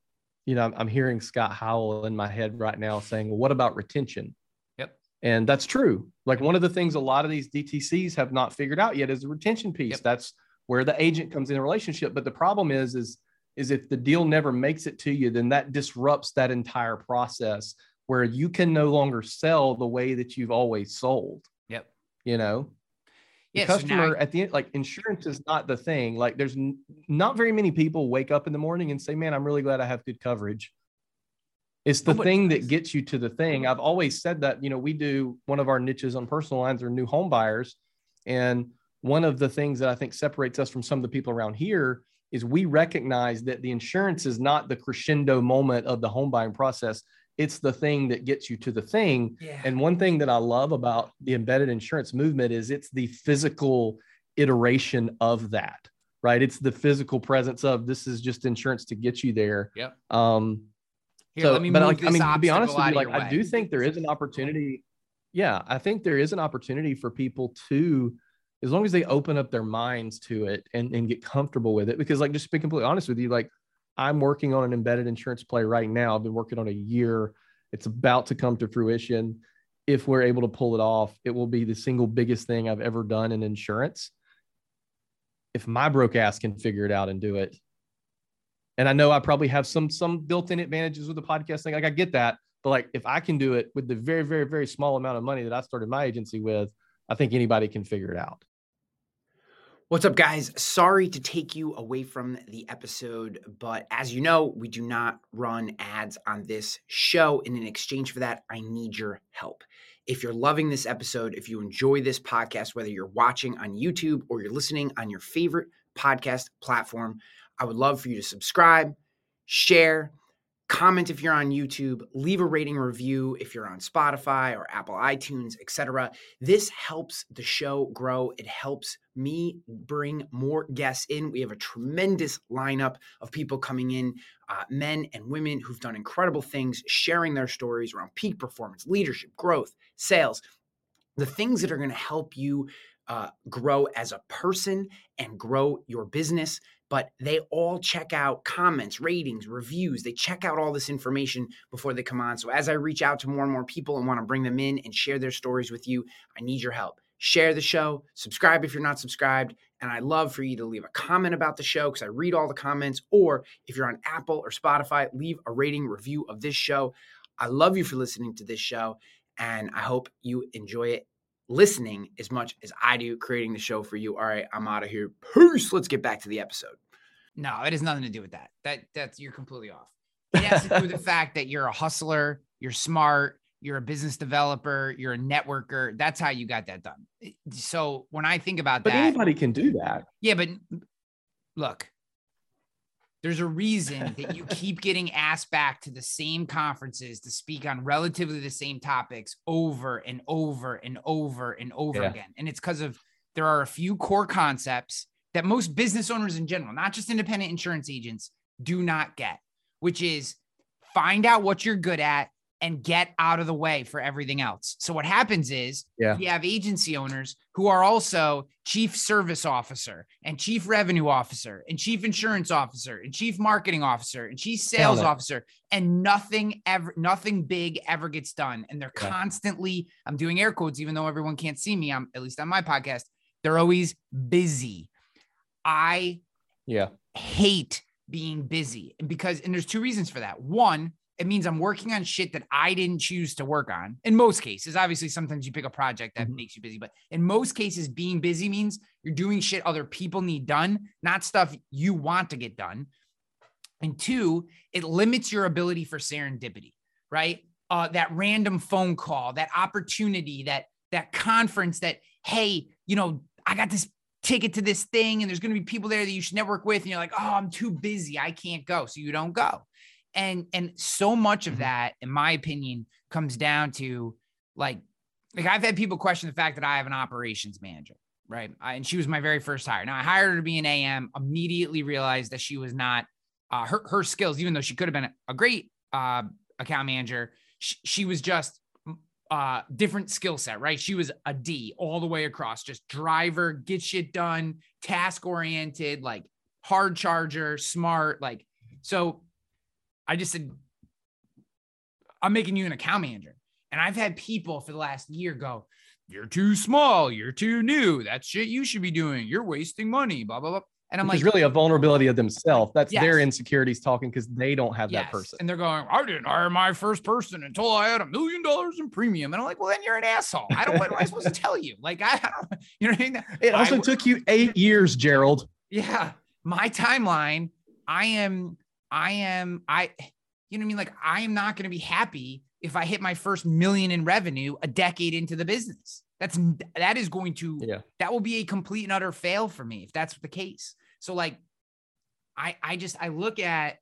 you know, I'm, hearing Scott Howell in my head right now saying, "Well, what about retention?" Yep. And that's true. Like one of the things a lot of these DTCs have not figured out yet is the retention piece. Yep. That's where the agent comes in a relationship. But the problem is, is is if the deal never makes it to you, then that disrupts that entire process where you can no longer sell the way that you've always sold. Yep. You know, the yeah, customer so now- at the end, like insurance is not the thing. Like there's n- not very many people wake up in the morning and say, man, I'm really glad I have good coverage. It's the Nobody thing does. that gets you to the thing. I've always said that, you know, we do one of our niches on personal lines are new home buyers. And one of the things that I think separates us from some of the people around here is we recognize that the insurance is not the crescendo moment of the home buying process it's the thing that gets you to the thing. Yeah. And one thing that I love about the embedded insurance movement is it's the physical iteration of that, right? It's the physical presence of this is just insurance to get you there. Yep. Um, Here, so, but like, I mean, to be honest with you, like, I do think there is an opportunity. Yeah, I think there is an opportunity for people to, as long as they open up their minds to it and, and get comfortable with it. Because, like, just to be completely honest with you, like, I'm working on an embedded insurance play right now. I've been working on a year. It's about to come to fruition. If we're able to pull it off, it will be the single biggest thing I've ever done in insurance. If my broke ass can figure it out and do it, and I know I probably have some some built-in advantages with the podcast thing. Like I get that, but like if I can do it with the very very very small amount of money that I started my agency with, I think anybody can figure it out. What's up, guys? Sorry to take you away from the episode, but as you know, we do not run ads on this show. And in exchange for that, I need your help. If you're loving this episode, if you enjoy this podcast, whether you're watching on YouTube or you're listening on your favorite podcast platform, I would love for you to subscribe, share, comment if you're on YouTube, leave a rating review if you're on Spotify or Apple iTunes, etc. This helps the show grow. It helps me bring more guests in. We have a tremendous lineup of people coming in, uh, men and women who've done incredible things, sharing their stories around peak performance, leadership, growth, sales, the things that are going to help you uh, grow as a person and grow your business but they all check out comments, ratings, reviews. They check out all this information before they come on. So as I reach out to more and more people and want to bring them in and share their stories with you, I need your help. Share the show, subscribe if you're not subscribed, and I'd love for you to leave a comment about the show because I read all the comments. Or if you're on Apple or Spotify, leave a rating review of this show. I love you for listening to this show, and I hope you enjoy it listening as much as I do creating the show for you. All right, I'm out of here. Peace. Let's get back to the episode. No, it has nothing to do with that. That that's you're completely off. It has to do with the fact that you're a hustler, you're smart, you're a business developer, you're a networker. That's how you got that done. So when I think about But that, anybody can do that. yeah, but look, there's a reason that you keep getting asked back to the same conferences to speak on relatively the same topics over and over and over and over Yeah. again. And it's because of there are a few core concepts that most business owners in general, not just independent insurance agents, do not get, which is find out what you're good at and get out of the way for everything else. So what happens is Yeah. you have agency owners who are also chief service officer and chief revenue officer and chief insurance officer and chief marketing officer and chief sales officer and nothing ever nothing big ever gets done and they're Yeah. constantly I'm doing air quotes even though everyone can't see me I'm at least on my podcast they're always busy. I Yeah. hate being busy because and there's two reasons for that. One, it means I'm working on shit that I didn't choose to work on. In most cases, obviously sometimes you pick a project that Mhm. makes you busy, but in most cases being busy means you're doing shit other people need done, not stuff you want to get done. And two, it limits your ability for serendipity, right? Uh, that random phone call, that opportunity, that that conference that, hey, you know, I got this ticket to this thing and there's going to be people there that you should network with and you're like oh i'm too busy. I can't go. So you don't go. And and so much of Mhm. that in my opinion comes down to like like i've had people question the fact that i have an operations manager right? I, and she was my very first hire. Now i hired her to be an am immediately realized that she was not uh, her, her skills even though she could have been a great uh, account manager she, she was just uh different skill set, right? She was a D all the way across, just driver, get shit done, task oriented, like hard charger, smart, like so I just said I'm making you an account manager. And I've had people for the last year go, You're too small, you're too new. That's shit you should be doing. You're wasting money, blah blah blah. And I'm Which like, really a vulnerability of themselves. That's their insecurities talking because they don't have that person. And they're going, I didn't hire my first person until I had a million dollars in premium. And I'm like, well, then you're an asshole. I don't, what am I supposed to tell you? Like, I, I don't, you know what I mean? It also I- took you eight years, Gerald. Yeah. My timeline, I am, I am, I, you know what I mean? Like, I am not going to be happy if I hit my first million in revenue a decade into the business. That's, that is going to, Yeah. that will be a complete and utter fail for me if that's the case. So, like, I, I just, I look at,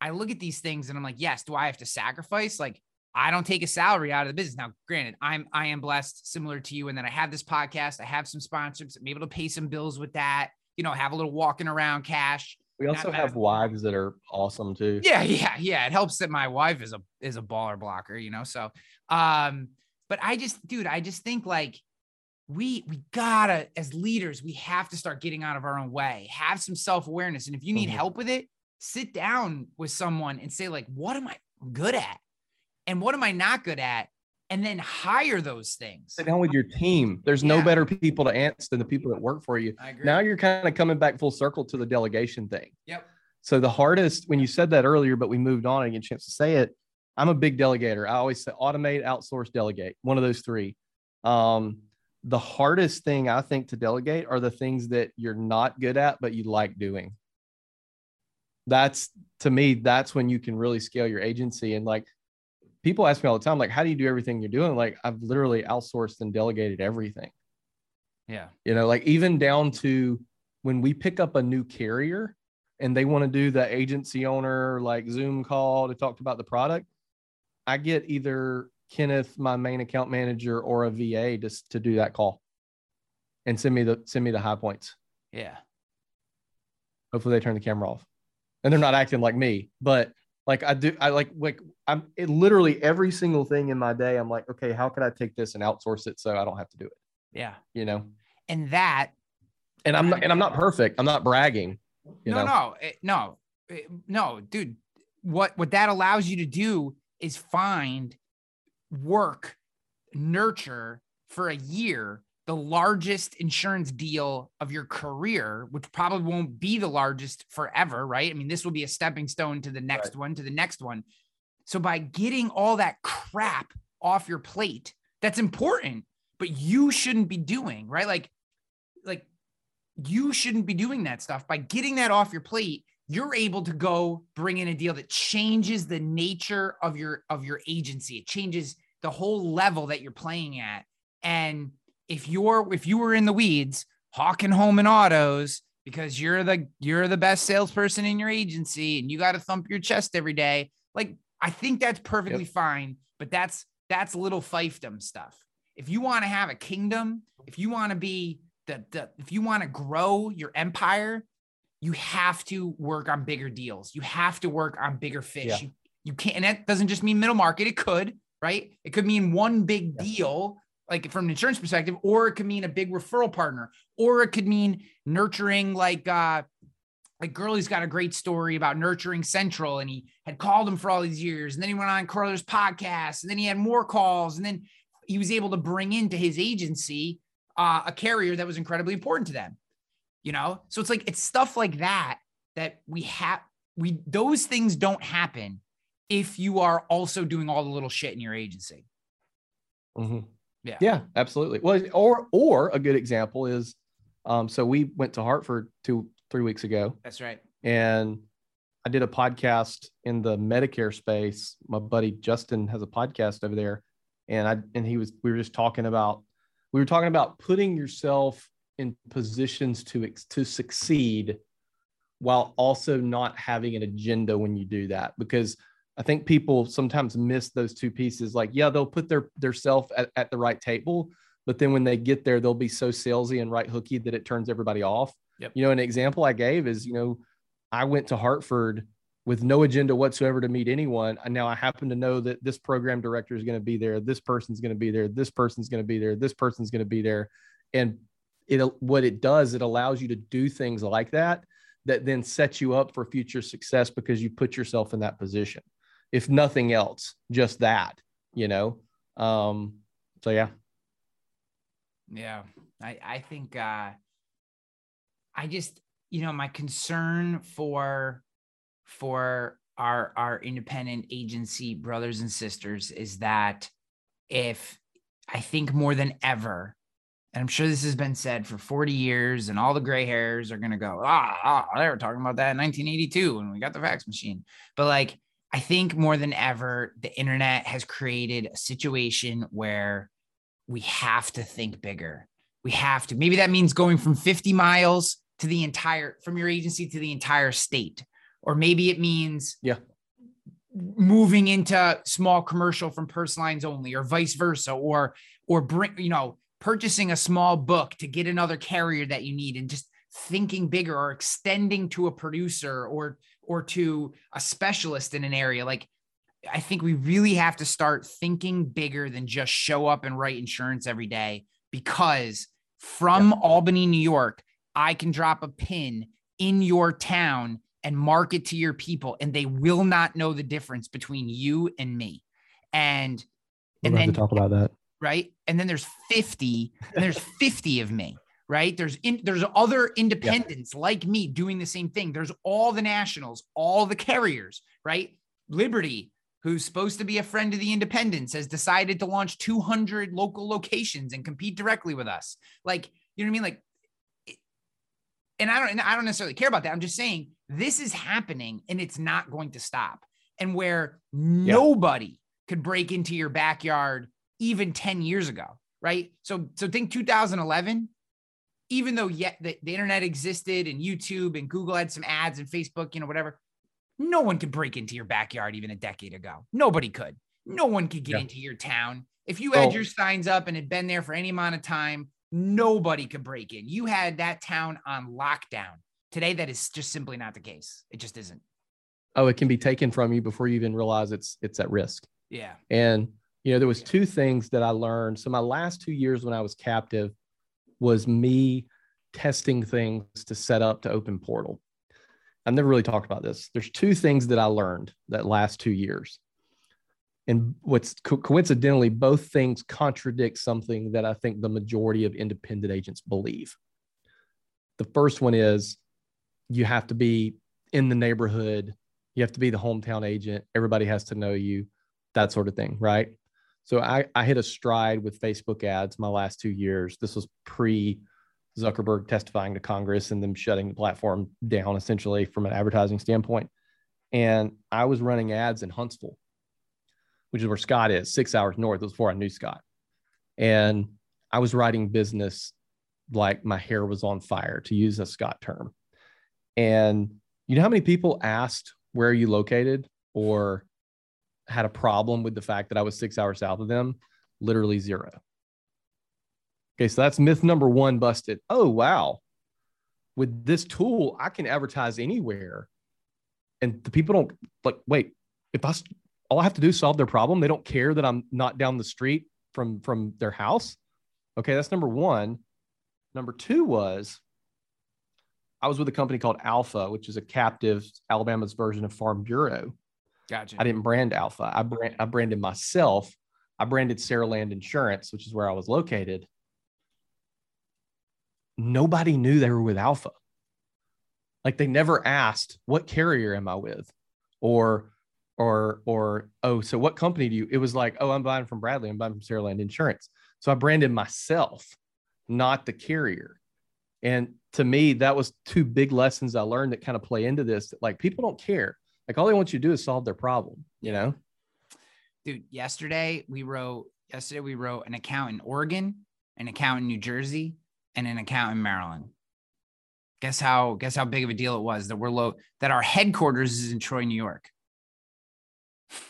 I look at these things and I'm like, yes, do I have to sacrifice? Like, I don't take a salary out of the business. Now, granted, I'm I am blessed, similar to you, and that I have this podcast, I have some sponsors, I'm able to pay some bills with that, you know, have a little walking around cash. We also have wives that are awesome too. Yeah, yeah, yeah. It helps that my wife is a is a baller blocker, you know. So um, but I just, dude, I just think like we we gotta, as leaders, we have to start getting out of our own way, have some self-awareness. And if you need Mhm. help with it, sit down with someone and say, like, what am I good at? And what am I not good at? And then hire those things. Sit down with your team. There's no better people to answer than the people that work for you. I agree. Now you're kind of coming back full circle to the delegation thing. Yep. So the hardest, when you said that earlier, but we moved on and get a chance to say it, I'm a big delegator. I always say automate, outsource, delegate, one of those three. Um, the hardest thing I think to delegate are the things that you're not good at, but you like doing. That's to me, that's when you can really scale your agency. And like people ask me all the time, like, how do you do everything you're doing? Like, I've literally outsourced and delegated everything yeah. you know like even down to when we pick up a new carrier and they want to do the agency owner like zoom call to talk about the product i get either kenneth my main account manager or a va just to do that call. And send me the send me the high points. Yeah. hopefully they turn the camera off. And they're not acting like me but like i do i like like i'm it literally every single thing in my day i'm like okay how can i take this and outsource it so i don't have to do it? Yeah. you know? And that and i'm not and i'm not perfect. I'm not bragging you no, know? no, it- no, it- no, dude. What what that allows you to do is find work, nurture for a year the largest insurance deal of your career, which probably won't be the largest forever, right? I mean, this will be a stepping stone to the next one, to the next one. So by getting all that crap off your plate, that's important, but you shouldn't be doing, right? Like, like you shouldn't be doing that stuff. By getting that off your plate, you're able to go bring in a deal that changes the nature of your of your agency. It changes the whole level that you're playing at. And if you're if you were in the weeds, hawking home and autos because you're the you're the best salesperson in your agency and you got to thump your chest every day, like I think that's perfectly yep. fine. But that's that's little fiefdom stuff. If you want to have a kingdom, if you want to be the, the if you want to grow your empire, you have to work on bigger deals. You have to work on bigger fish. Yeah. You, you can't, and that doesn't just mean middle market. It could, right? It could mean one big yeah. deal, like from an insurance perspective, or it could mean a big referral partner, or it could mean nurturing like uh like Gurley's got a great story about nurturing Central, and he had called him for all these years, and then he went on Curler's podcast, and then he had more calls, and then he was able to bring into his agency uh, a carrier that was incredibly important to them you know? So it's like it's stuff like that that we have we those things don't happen if you are also doing all the little shit in your agency. Mm-hmm. yeah. Yeah absolutely. Well or or a good example is um so we went to hartford two three weeks ago. That's right. And i did a podcast in the medicare space. My buddy justin has a podcast over there. And i and he was we were just talking about we were talking about putting yourself in positions to to succeed while also not having an agenda when you do that. Because i think people sometimes miss those two pieces. Like yeah they'll put their their self at, at the right table but then when they get there they'll be so salesy and right hooky that it turns everybody off. Yep. you know an example i gave is you know i went to hartford with no agenda whatsoever to meet anyone. And now i happen to know that this program director is going to be there this person's going to be there this person's going to be there this person's going to be there. And it what it does it allows you to do things like that that then sets you up for future success because you put yourself in that position. If nothing else just that you know? Um so yeah. Yeah. I i think uh i just you know my concern for for our our independent agency brothers and sisters is that if i think more than ever and I'm sure this has been said for 40 years, and all the gray hairs are going to go, ah, ah, they were talking about that in 1982 when we got the fax machine. But like, I think more than ever, the internet has created a situation where we have to think bigger. We have to. Maybe that means going from 50 miles to the entire, from your agency to the entire state. Or maybe it means, yeah, moving into small commercial from personal lines only or vice versa or or bring you know purchasing a small book to get another carrier that you need and just thinking bigger or extending to a producer or or to a specialist in an area. Like i think we really have to start thinking bigger than just show up and write insurance every day because from yeah. albany new york i can drop a pin in your town and market to your people and they will not know the difference between you and me. And and then talk about that right? And then there's 50, and there's 50 of me, right? There's in, there's other independents yeah. like me doing the same thing. There's all the nationals, all the carriers, right? Liberty, who's supposed to be a friend of the independents, has decided to launch 200 local locations and compete directly with us. Like, you know what I mean? Like, and I don't, I don't necessarily care about that. I'm just saying this is happening and it's not going to stop. And where yeah. nobody could break into your backyard even 10 years ago, right? So so think 2011, even though yet the, the internet existed and YouTube and Google had some ads and Facebook, you know, whatever, no one could break into your backyard even a decade ago. Nobody could. No one could get yeah. into your town. If you had oh. your signs up and had been there for any amount of time, nobody could break in. You had that town on lockdown. Today, that is just simply not the case. It just isn't. Oh, it can be taken from you before you even realize it's it's at risk. Yeah. And you know there was two things that i learned. So my last two years when i was captive was me testing things to set up to open portal. I've never really talked about this. There's two things that i learned that last two years. And what's co- coincidentally both things contradict something that i think the majority of independent agents believe. The first one is you have to be in the neighborhood. You have to be the hometown agent. Everybody has to know you that sort of thing right so I, I hit a stride with Facebook ads my last two years. This was pre Zuckerberg testifying to Congress and them shutting the platform down essentially from an advertising standpoint. And I was running ads in Huntsville. which is where Scott is, six hours north. It was before I knew Scott. And I was writing business like my hair was on fire, to use a Scott term. And you know how many people asked where are you located or had a problem with the fact that I was six hours south of them? Literally zero. Okay, so that's myth number one busted. Oh, wow. With this tool, I can advertise anywhere. And the people don't like, wait, if I all I have to do is solve their problem, they don't care that I'm not down the street from from their house. Okay, that's number one. Number two was I was with a company called Alfa, which is a captive Alabama's version of Farm Bureau. Gotcha. I didn't brand Alfa. I brand I branded myself. I branded Saraland Insurance, which is where I was located. Nobody knew they were with Alfa. Like they never asked, what carrier am I with? Or or or oh, so what company do you? It was like, oh, I'm buying from Bradley. I'm buying from Saraland Insurance. So I branded myself, not the carrier. And to me, that was two big lessons I learned that kind of play into this. That like people don't care. Like all they want you to do is solve their problem, you know? Dude, yesterday we wrote yesterday we wrote an account in Oregon, an account in New Jersey, and an account in Maryland. Guess how guess how big of a deal it was that we're low that our headquarters is in Troy, New York.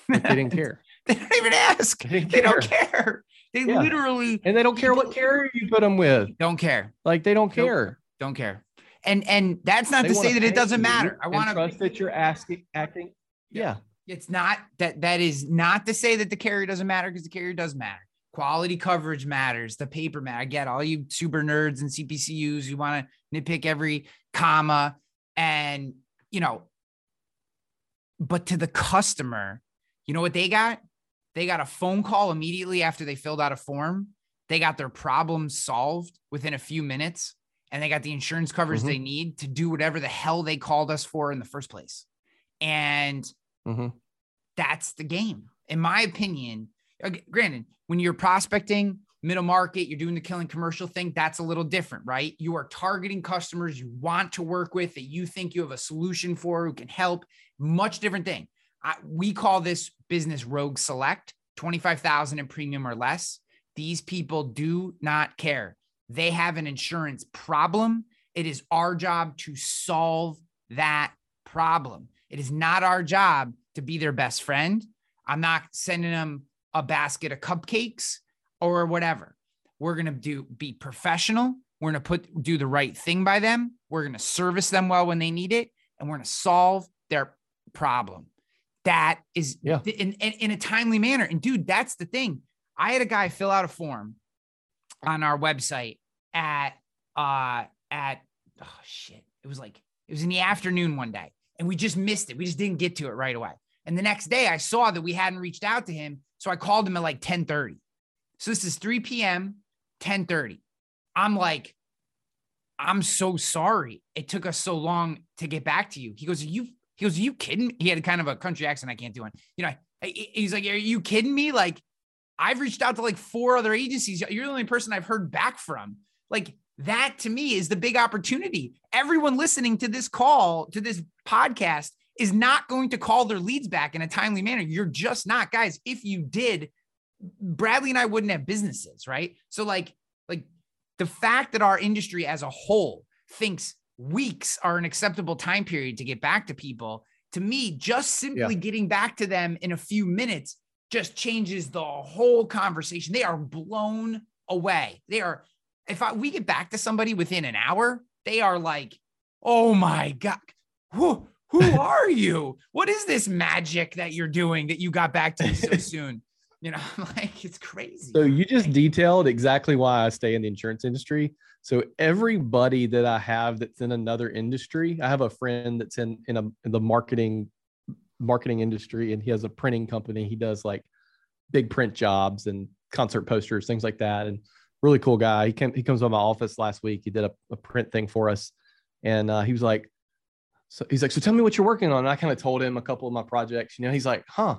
They didn't care. they don't even ask. They, They don't care. They Yeah. literally And they don't care what carrier you put them with. don't care. Like they don't care. Don't care. And and that's not They to say that it doesn't matter. I want to trust that you're asking acting. Yeah. It's not that that is not to say that the carrier doesn't matter because the carrier does matter. Quality coverage matters. The paper matter. I get all you super nerds and CPCUs. You want to nitpick every comma and you know, but to the customer, you know what they got? They got a phone call immediately after they filled out a form. They got their problem solved within a few minutes, and they got the insurance coverage Mhm. they need to do whatever the hell they called us for in the first place. And Mhm. that's the game. In my opinion, granted, when you're prospecting middle market, you're doing the killing commercial thing, that's a little different, right? You are targeting customers you want to work with that you think you have a solution for who can help. Much different thing. I, we call this business rogue select, 25,000 in premium or less. These people do not care. They have an insurance problem. It is our job to solve that problem. It is not our job to be their best friend. I'm not sending them a basket of cupcakes or whatever. We're going to do be professional. We're going to put do the right thing by them. We're going to service them well when they need it and we're going to solve their problem. That is Yeah. in, in, in a timely manner. And dude, that's the thing. I had a guy fill out a form on our website at uh at oh shit. It was like it was in the afternoon one day and we just missed it. We just didn't get to it right away. And the next day I saw that we hadn't reached out to him. So I called him at like 10:30. So this is 3 p.m., 10:30. I'm like, I'm so sorry. It took us so long to get back to you. He goes, you he goes, you kidding? me?" He had kind of a country accent I can't do it. You know, he's like, Are you kidding me? Like, I've reached out to like four other agencies. You're the only person I've heard back from. Like, that to me is the big opportunity. Everyone listening to this call, to this podcast, is not going to call their leads back in a timely manner. You're just not, guys. If you did, Bradley and I wouldn't have businesses, right? So, like, like the fact that our industry as a whole thinks weeks are an acceptable time period to get back to people, to me, just simply getting back to them in a few minutes just changes the whole conversation. They are blown away. They are, if I, we get back to somebody within an hour, they are like, oh my God, who, who are you? What is this magic that you're doing that you got back to me so soon? You know, I'm like it's crazy. So you just detailed exactly why I stay in the insurance industry. So everybody that I have that's in another industry, I have a friend that's in in, a, in the marketing marketing industry, and he has a printing company. He does like big print jobs and concert posters, things like that. And really cool guy. He came he comes to my office last week. He did a, a print thing for us, and uh, he was like, so he's like, so tell me what you're working on. And I kind of told him a couple of my projects. You know, he's like, huh.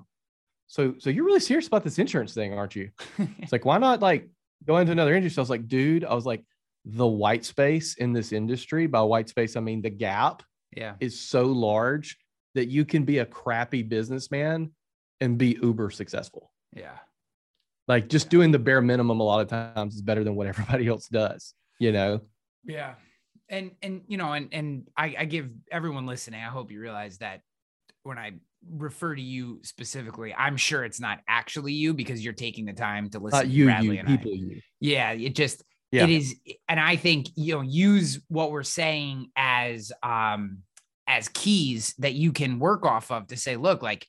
So so you're really serious about this insurance thing, aren't you? It's like, why not like go into another industry? I was like, dude, I was like, the white space in this industry, by white space, I mean the gap yeah. is so large that you can be a crappy businessman and be uber successful. Yeah. Like just doing the bare minimum a lot of times is better than what everybody else does, you know? Yeah. And and you know, and and I, I give everyone listening, I hope you realize that when I refer to you specifically, I'm sure it's not actually you because you're taking the time to listen Not to you, Bradley you, and I. people, you. Yeah, it just Yeah. it is and I think you know use what we're saying as um as keys that you can work off of to say look like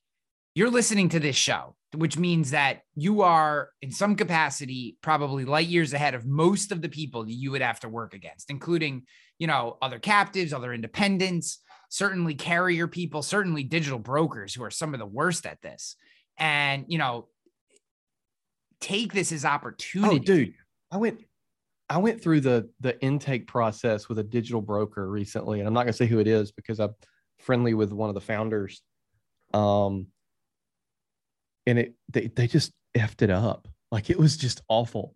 you're listening to this show which means that you are in some capacity probably light years ahead of most of the people that you would have to work against including you know other captives other independents certainly carrier people certainly digital brokers who are some of the worst at this and you know take this as opportunity Oh, dude, I went I went through the the intake process with a digital broker recently, and I'm not gonna say who it is because I'm friendly with one of the founders. Um and it they they just effed it up. Like it was just awful.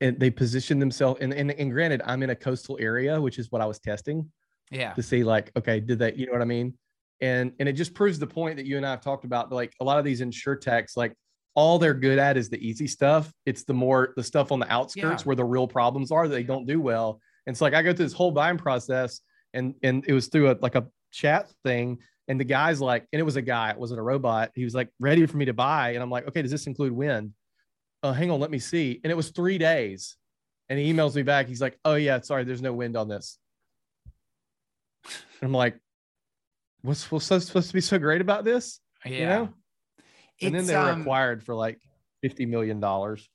And they positioned themselves and, and and granted, I'm in a coastal area, which is what I was testing yeah to see like, okay, did they, you know what I mean? And and it just proves the point that you and I have talked about. Like a lot of these insurtechs, like all they're good at is the easy stuff. It's the more the stuff on the outskirts Yeah. where the real problems are that they don't do well. And it's like I go through this whole buying process, and and it was through a like a chat thing. And the guy's like, and it was a guy, it wasn't a robot. He was like, ready for me to buy. And I'm like, okay, does this include wind? Uh, hang on, let me see. And it was three days. And he emails me back. He's like, oh yeah, sorry, there's no wind on this. And I'm like, what's what's supposed to be so great about this? yeah You know? And then they were um, acquired for like fifty million dollars.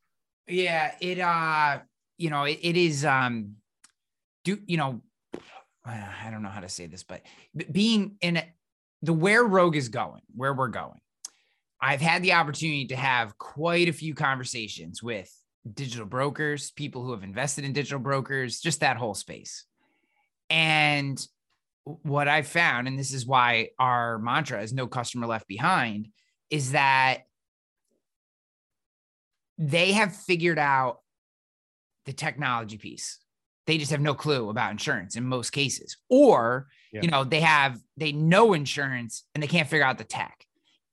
Yeah, it uh, you know, it, it is um, do you know, I don't know how to say this, but being in a, the where Rogue is going, where we're going, I've had the opportunity to have quite a few conversations with digital brokers, people who have invested in digital brokers, just that whole space. And what I found, and this is why our mantra is no customer left behind, is that they have figured out the technology piece. They just have no clue about insurance in most cases. Or, Yeah. you know, they have they know insurance and they can't figure out the tech.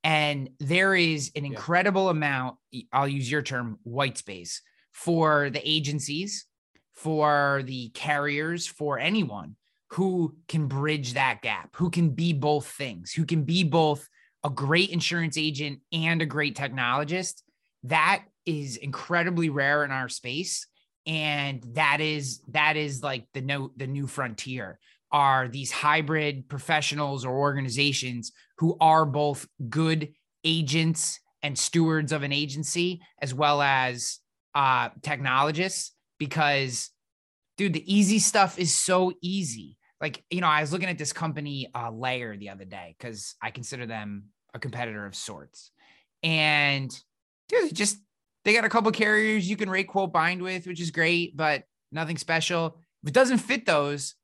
And there is an incredible amount, I'll use your term, white space for the agencies, for the carriers, for anyone who can bridge that gap, who can be both things, who can be both a great insurance agent and a great technologist. That is incredibly rare in our space. And that is that is like the no the new frontier are these hybrid professionals or organizations who are both good agents and stewards of an agency as well as uh technologists because dude the easy stuff is so easy. Like you know i was looking at this company uh Layr the other day because i consider them a competitor of sorts. And dude just they got a couple carriers you can rate quote bind with which is great but nothing special. If it doesn't fit those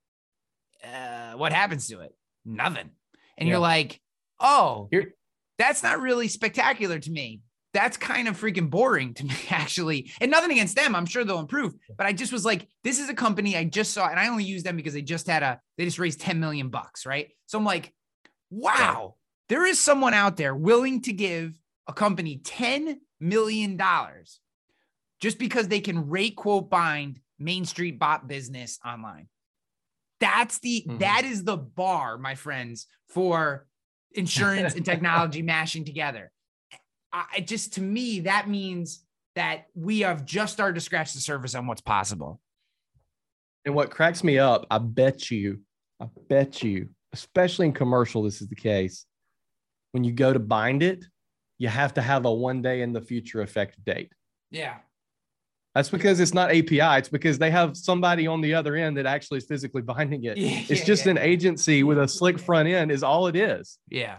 uh, what happens to it? Nothing. And Yeah. you're like oh Here- that's not really spectacular to me. That's kind of freaking boring to me actually. And nothing against them. I'm sure they'll improve. But i just was like this is a company i just saw and i only use them because they just had a they just raised 10 million bucks right? So i'm like wow there is someone out there willing to give a company 10 million dollars just because they can rate quote bind main street BOP business online that's the Mhm. that is the bar my friends for insurance and technology mashing together I just to me that means that we have just started to scratch the surface on what's possible. And what cracks me up, I bet you, I bet you, especially in commercial, this is the case. When you go to bind it, you have to have a one day in the future effective date. Yeah. That's because it's not API. It's because they have somebody on the other end that actually is physically binding it. Yeah, It's yeah, just yeah. an agency with a slick front end, is all it is. Yeah.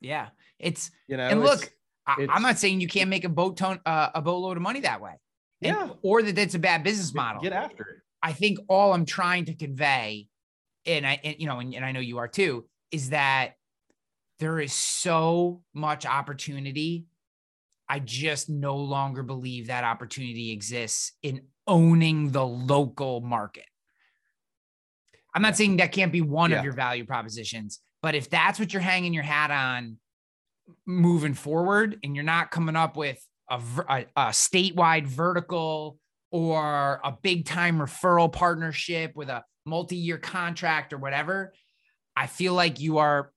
Yeah. It's You know, and look, I, I'm not saying you can't make a boat ton uh, a boatload of money that way. And- Yeah. or that it's a bad business model. Get after it. I think all I'm trying to convey, and I, and, you know, and, and I know you are too, is that there is so much opportunity. I just no longer believe that opportunity exists in owning the local market. I'm not saying that can't be one Yeah. of your value propositions, but if that's what you're hanging your hat on, moving forward and you're not coming up with a, a, a statewide vertical or a big time referral partnership with a multi-year contract or whatever, I feel like you are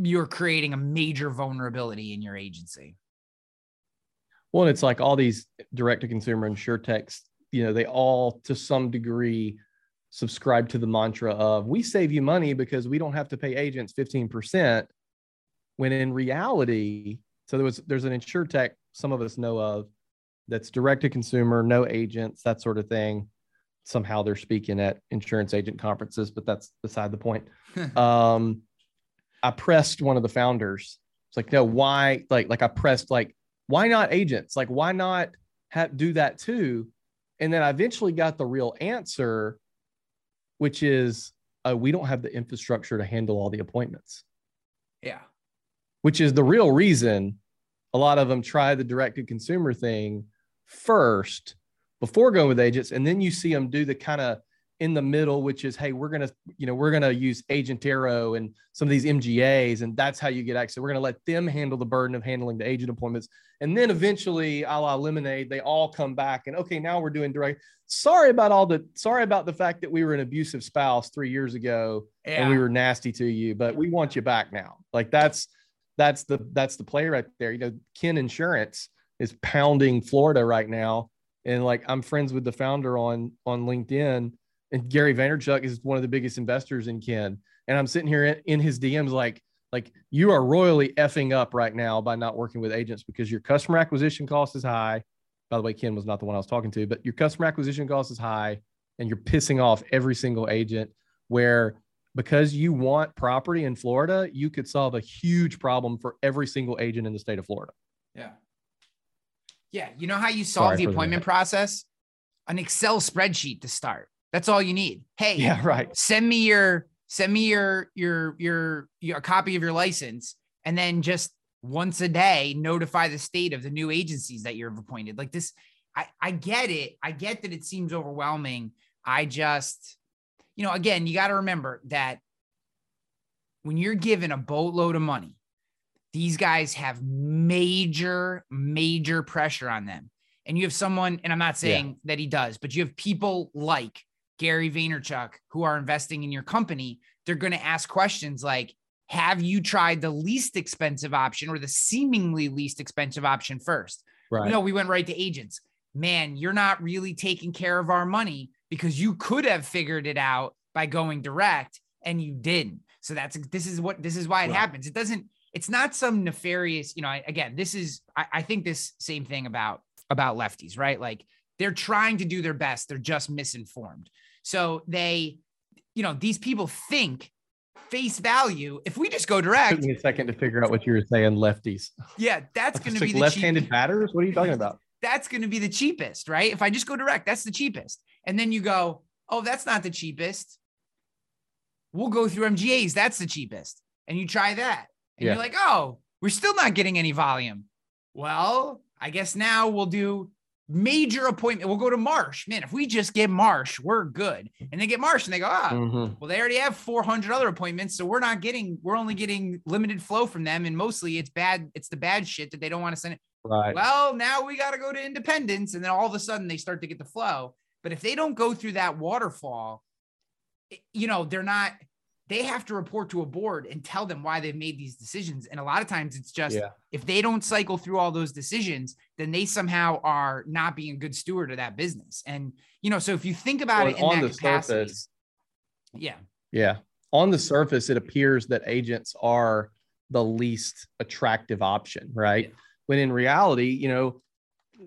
you're creating a major vulnerability in your agency. Well, it's like all these direct to consumer insurtechs, you know, they all to some degree subscribe to the mantra of we save you money because we don't have to pay agents 15%. When in reality, so there was there's an insurtech some of us know of that's direct to consumer, no agents, that sort of thing. Somehow they're speaking at insurance agent conferences, but that's beside the point. um, I pressed one of the founders. It's like, no, why? Like, like I pressed like, why not agents? Like, why not have do that too? And then I eventually got the real answer, which is uh, we don't have the infrastructure to handle all the appointments. Yeah. Which is the real reason a lot of them try the direct to consumer thing first before going with agents. And then you see them do the kind of in the middle, which is, hey, we're gonna, you know, we're gonna use Agentero and some of these MGAs, and that's how you get access. We're gonna let them handle the burden of handling the agent appointments, and then eventually, a la Lemonade, they all come back and okay, now we're doing direct. Sorry about all the, sorry about the fact that we were an abusive spouse three years ago yeah. and we were nasty to you, but we want you back now. Like that's that's the that's the play right there. You know, Kin Insurance is pounding Florida right now, and like I'm friends with the founder on on LinkedIn, and Gary Vaynerchuk is one of the biggest investors in Kin, and I'm sitting here in, in his DMs like like you are royally effing up right now by not working with agents because your customer acquisition cost is high. By the way, Kin was not the one I was talking to, but your customer acquisition cost is high, and you're pissing off every single agent. Where because you want property in Florida, you could solve a huge problem for every single agent in the state of Florida. Yeah. Yeah. You know how you solve Sorry the appointment process? An Excel spreadsheet to start. That's all you need. Hey, yeah, right. Send me your send me your your your your a copy of your license and then just once a day notify the state of the new agencies that you've appointed. Like this I I get it. I get that it seems overwhelming. I just you know, again, you got to remember that when you're given a boatload of money, these guys have major, major pressure on them. And you have someone, and I'm not saying yeah. that he does, but you have people like Gary Vaynerchuk who are investing in your company. They're going to ask questions like, have you tried the least expensive option or the seemingly least expensive option first? Right. You know, we went right to agents. Man, you're not really taking care of our money because you could have figured it out by going direct and you didn't. So that's this is what this is why it right. happens. It doesn't, it's not some nefarious, you know, I, again, this is I, I think this same thing about about lefties, right? Like they're trying to do their best, they're just misinformed. So they, you know, these people think face value. If we just go direct, it took me a second to figure out what you were saying. Lefties. Yeah, that's going to be the left-handed cheap- batters. What are you talking about? That's going to be the cheapest, right? If I just go direct, that's the cheapest. And then you go, oh, that's not the cheapest. We'll go through MGAs. That's the cheapest. And you try that. And yeah. you're like, oh, we're still not getting any volume. Well, I guess now we'll do major appointment. We'll go to Marsh. Man, if we just get Marsh, we're good. And they get Marsh and they go, ah, mm-hmm. well, they already have 400 other appointments. So we're not getting, we're only getting limited flow from them. And mostly it's bad. It's the bad shit that they don't want to send it. Right. Well, now we got to go to independence. And then all of a sudden they start to get the flow. But if they don't go through that waterfall, you know, they're not, they have to report to a board and tell them why they've made these decisions. And a lot of times it's just yeah. if they don't cycle through all those decisions, then they somehow are not being a good steward of that business. And, you know, so if you think about well, it in on the capacity, surface, yeah. Yeah. On the surface, it appears that agents are the least attractive option, right? Yeah. When in reality, you know,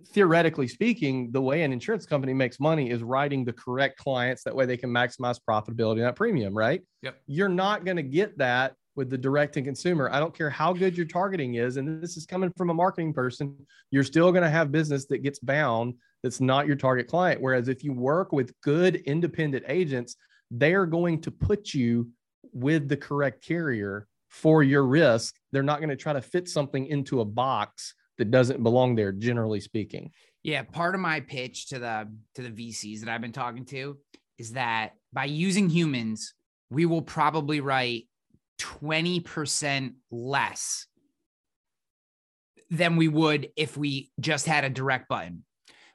theoretically speaking, the way an insurance company makes money is writing the correct clients. That way they can maximize profitability and that premium, right? Yep. You're not going to get that with the direct to consumer. I don't care how good your targeting is. And this is coming from a marketing person. You're still going to have business that gets bound that's not your target client. Whereas if you work with good independent agents, they are going to put you with the correct carrier for your risk. They're not going to try to fit something into a box that doesn't belong there generally speaking yeah part of my pitch to the to the vcs that i've been talking to is that by using humans we will probably write 20% less than we would if we just had a direct button.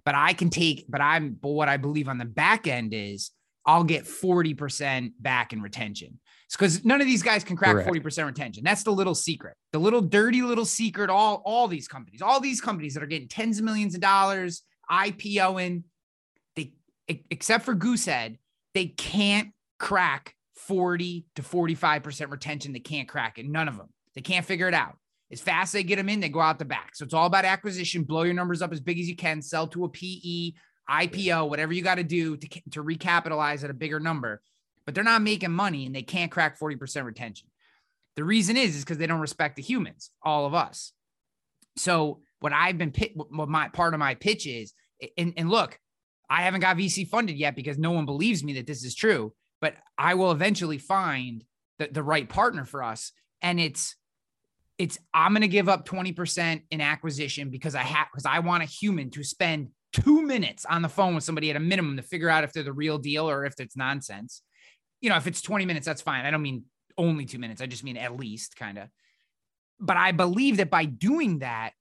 But I can take, but I'm, but what I believe on the back end is I'll get 40% back in retention. It's because none of these guys can crack 40% retention. That's the little secret, the little dirty little secret. All, all these companies, all these companies that are getting tens of millions of dollars, IPOing, they, except for Goosehead, they can't crack 40 to 45% retention. They can't crack it. None of them. They can't figure it out. As fast as they get them in, they go out the back. So it's all about acquisition. Blow your numbers up as big as you can. Sell to a PE, IPO, whatever you got to do to to recapitalize at a bigger number. But they're not making money and they can't crack 40% retention. The reason is is because they don't respect the humans, all of us. So what I've been what my part of my pitch is, and, and look, I haven't got VC funded yet because no one believes me that this is true. But I will eventually find the, the right partner for us, and it's it's I'm to give up 20% in acquisition because I have because I want a human to spend 2 minutes on the phone with somebody at a minimum to figure out if they're the real deal or if it's nonsense. You know, if it's 20 minutes that's fine. I don't mean only 2 minutes. I just mean at least kind of. But I believe that by doing that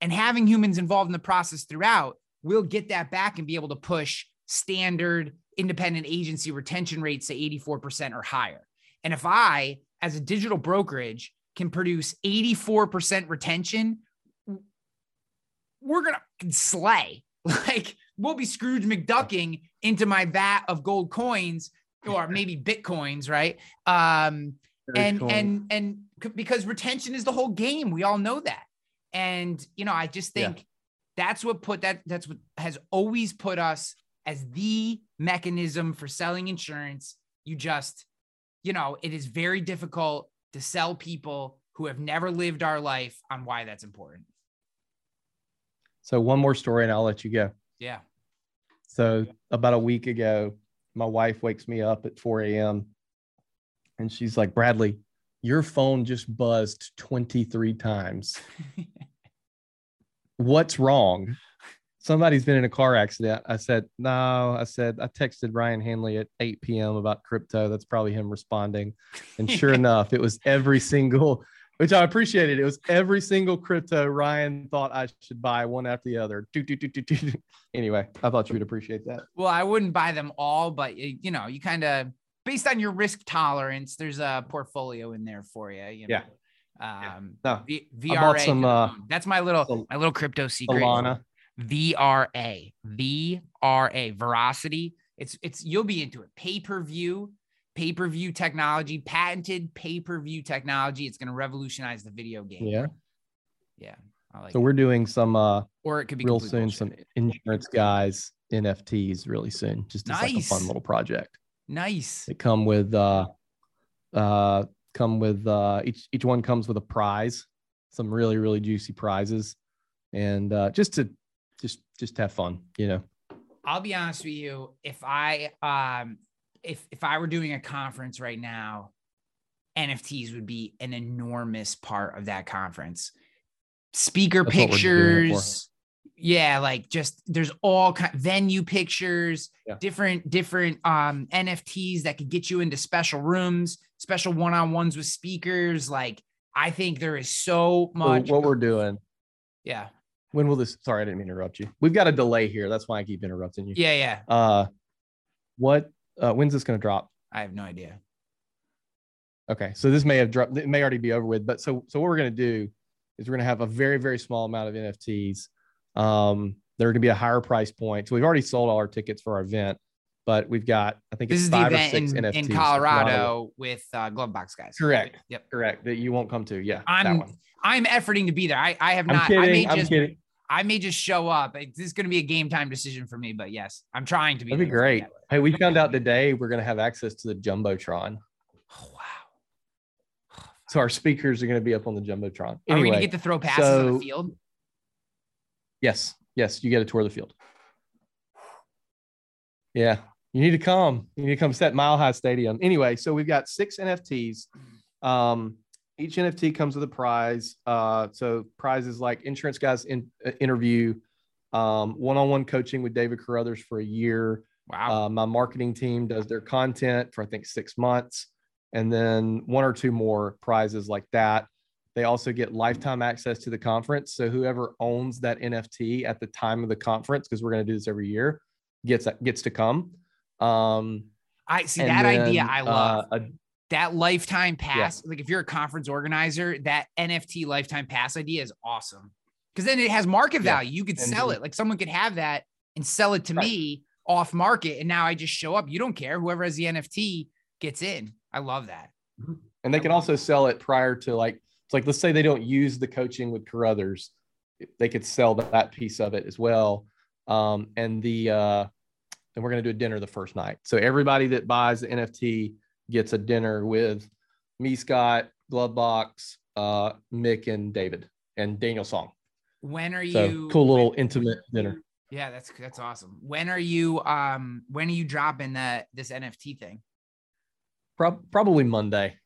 and having humans involved in the process throughout, we'll get that back and be able to push standard independent agency retention rates to 84% or higher. And if I, as a digital brokerage, can produce 84% retention, we're going to slay. Like we'll be Scrooge McDucking into my vat of gold coins or maybe Bitcoins, right? Um, Very and cool. and and because retention is the whole game we all know that and you know i just Yeah. think that's what put that that's what has always put us as the mechanism for selling insurance you just you know it is very difficult to sell people who have never lived our life on why that's important so one more story and I'll let you go. yeah So about a week ago, my wife wakes me up at 4 a.m. and she's like, Bradley, your phone just buzzed 23 times. What's wrong? Somebody's been in a car accident. I said, No, I said, I texted Ryan Hanley at 8 p.m. about crypto. That's probably him responding. And sure enough, it was every single, which I appreciated. It was every single crypto Ryan thought I should buy one after the other. Do, do, do. Anyway, I thought you would appreciate that. well i wouldn't buy them all but you know you kind of based on your risk tolerance there's a portfolio in there for you, you know? Yeah. um No, V- VRA. some, uh, that's my little Sol- my little crypto secret. Solana. VRA. VRA. Verasity. It's it's you'll be into it. Pay-per-view, pay-per-view technology, patented pay-per-view technology. It's gonna revolutionize the video game. Yeah. Yeah. I like So it. we're doing some uh or it could be real soon bullshit. some insurance guys NFTs really soon. Just as like a fun little project. nice. They come with uh uh come with uh each each one comes with a prize, some really really juicy prizes, and uh just to just just have fun, you know. I'll be honest with you. If I um if if I were doing a conference right now, NFTs would be an enormous part of that conference. Speaker That's what we're doing it for. pictures. Yeah, like just there's all kind venue pictures, Yeah. different different um NFTs that could get you into special rooms, special one-on-ones with speakers. Like I think there is so So much. what we're doing. yeah, When will this? Sorry, I didn't mean to interrupt you. We've got a delay here. That's why I keep interrupting you. yeah, yeah. Uh, what? Uh, when's this going to drop? I have no idea. Okay, so this may have dropped. It may already be over with. But so so what we're going to do is we're going to have a very very small amount of NFTs. Um, they're going to be a higher price point. So we've already sold all our tickets for our event, but we've got I think This it's is the five or six in, NFTs. in There's a lot of- Colorado with uh, Glovebox guys. Correct. Yep. Correct. That you won't come to. Yeah, I'm one. I'm efforting to be there. I, I have I'm not. I may kidding. I'm just kidding. I may just show up. It- This is going to be a game time decision for me, but yes, I'm trying to be. That'd be great. Hey, we found out today we're going to have access to the jumbotron. Oh, wow. So our speakers are going to be up on the jumbotron. Are we going to get to throw passes on the field? Yes, yes, you get a tour of the field. Yeah, you need to come. You need to come set Mile High Stadium. Anyway, so we've got six NFTs. Um, each NFT comes with a prize. Uh, so prizes like insurance guys in, uh, interview, um, one-on-one coaching with David Carothers for a year. Wow. Uh, my marketing team does their content for I think six months, and then one or two more prizes like that. they also get lifetime access to the conference. So whoever owns that NFT at the time of the conference, because we're going to do this every year, gets gets to come. Um, I see that then, idea. I love uh, that lifetime pass. Yeah. Like if you're a conference organizer, that NFT lifetime pass idea is awesome because then it has market value. Yeah. You could sell it. Like someone could have that and sell it to right. me off market, and now I just show up. You don't care. Whoever has the NFT gets in. I love that. Mm-hmm. And they can also sell it prior to like it's like let's say they don't use the coaching with Carothers, they could sell that piece of it as well. Um, and the uh, and we're gonna do a dinner the first night. So everybody that buys the NFT gets a dinner with me, Scott, Glovebox, uh, Mick, and David, and Daniel Song. When are so, you? Cool little intimate dinner. Yeah, that's that's awesome. When are you? Um, when are you dropping that this NFT thing? Pro- probably Monday.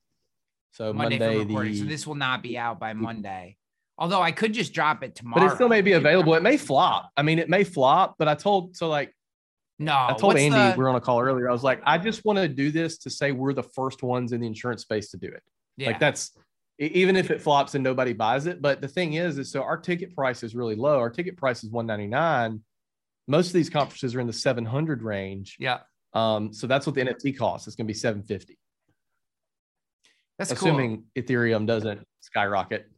So Monday, Monday the... so this will not be out by Monday. Although I could just drop it tomorrow. But it still may be available. It may flop. I mean, it may flop, but I told so like no, I told Andy the... we were on a call earlier. I was like, I just want to do this to say we're the first ones in the insurance space to do it. Yeah. Like that's even if it flops and nobody buys it. But the thing is, is so our ticket price is really low. Our ticket price is 199. Most of these conferences are in the 700 range. Yeah. Um, so that's what the NFT costs. It's going to be 750. That's assuming cool. Ethereum doesn't skyrocket.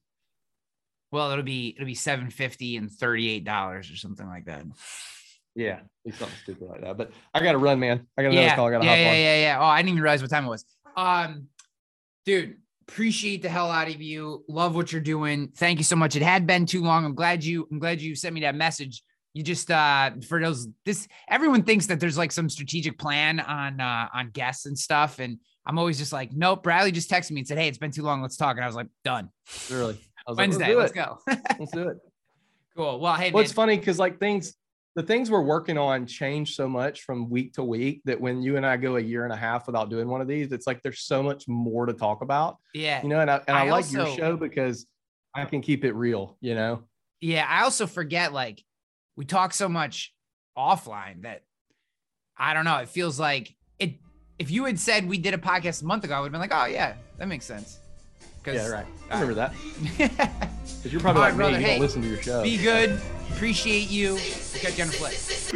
Well, it'll be it'll be seven fifty and thirty eight dollars or something like that. Yeah, it's not stupid like that. But I got to run, man. I got another call. I got to yeah, hop yeah, on. Yeah, yeah, Oh, I didn't even realize what time it was. Um, dude, appreciate the hell out of you. Love what you're doing. Thank you so much. It had been too long. I'm glad you. I'm glad you sent me that message. You just uh for those this everyone thinks that there's like some strategic plan on uh on guests and stuff and I'm always just like, nope. Bradley just texted me and said, "Hey, it's been too long. Let's talk." And I was like, "Done." Really? Wednesday. Like, let's, let's go. let's do it. Cool. Well, hey, well, it's funny because like things, the things we're working on change so much from week to week that when you and I go a year and a half without doing one of these, it's like there's so much more to talk about. Yeah. You know, and I, and I, I like also, your show because I can keep it real. You know. Yeah, I also forget like we talk so much offline that I don't know. It feels like it if you had said we did a podcast a month ago, I would have been like, oh yeah, that makes sense. Yeah, right. I remember that. Because you're probably like right, me, you hey, don't listen to your show. Be good. Appreciate you. We'll catch you on the flip. Yes.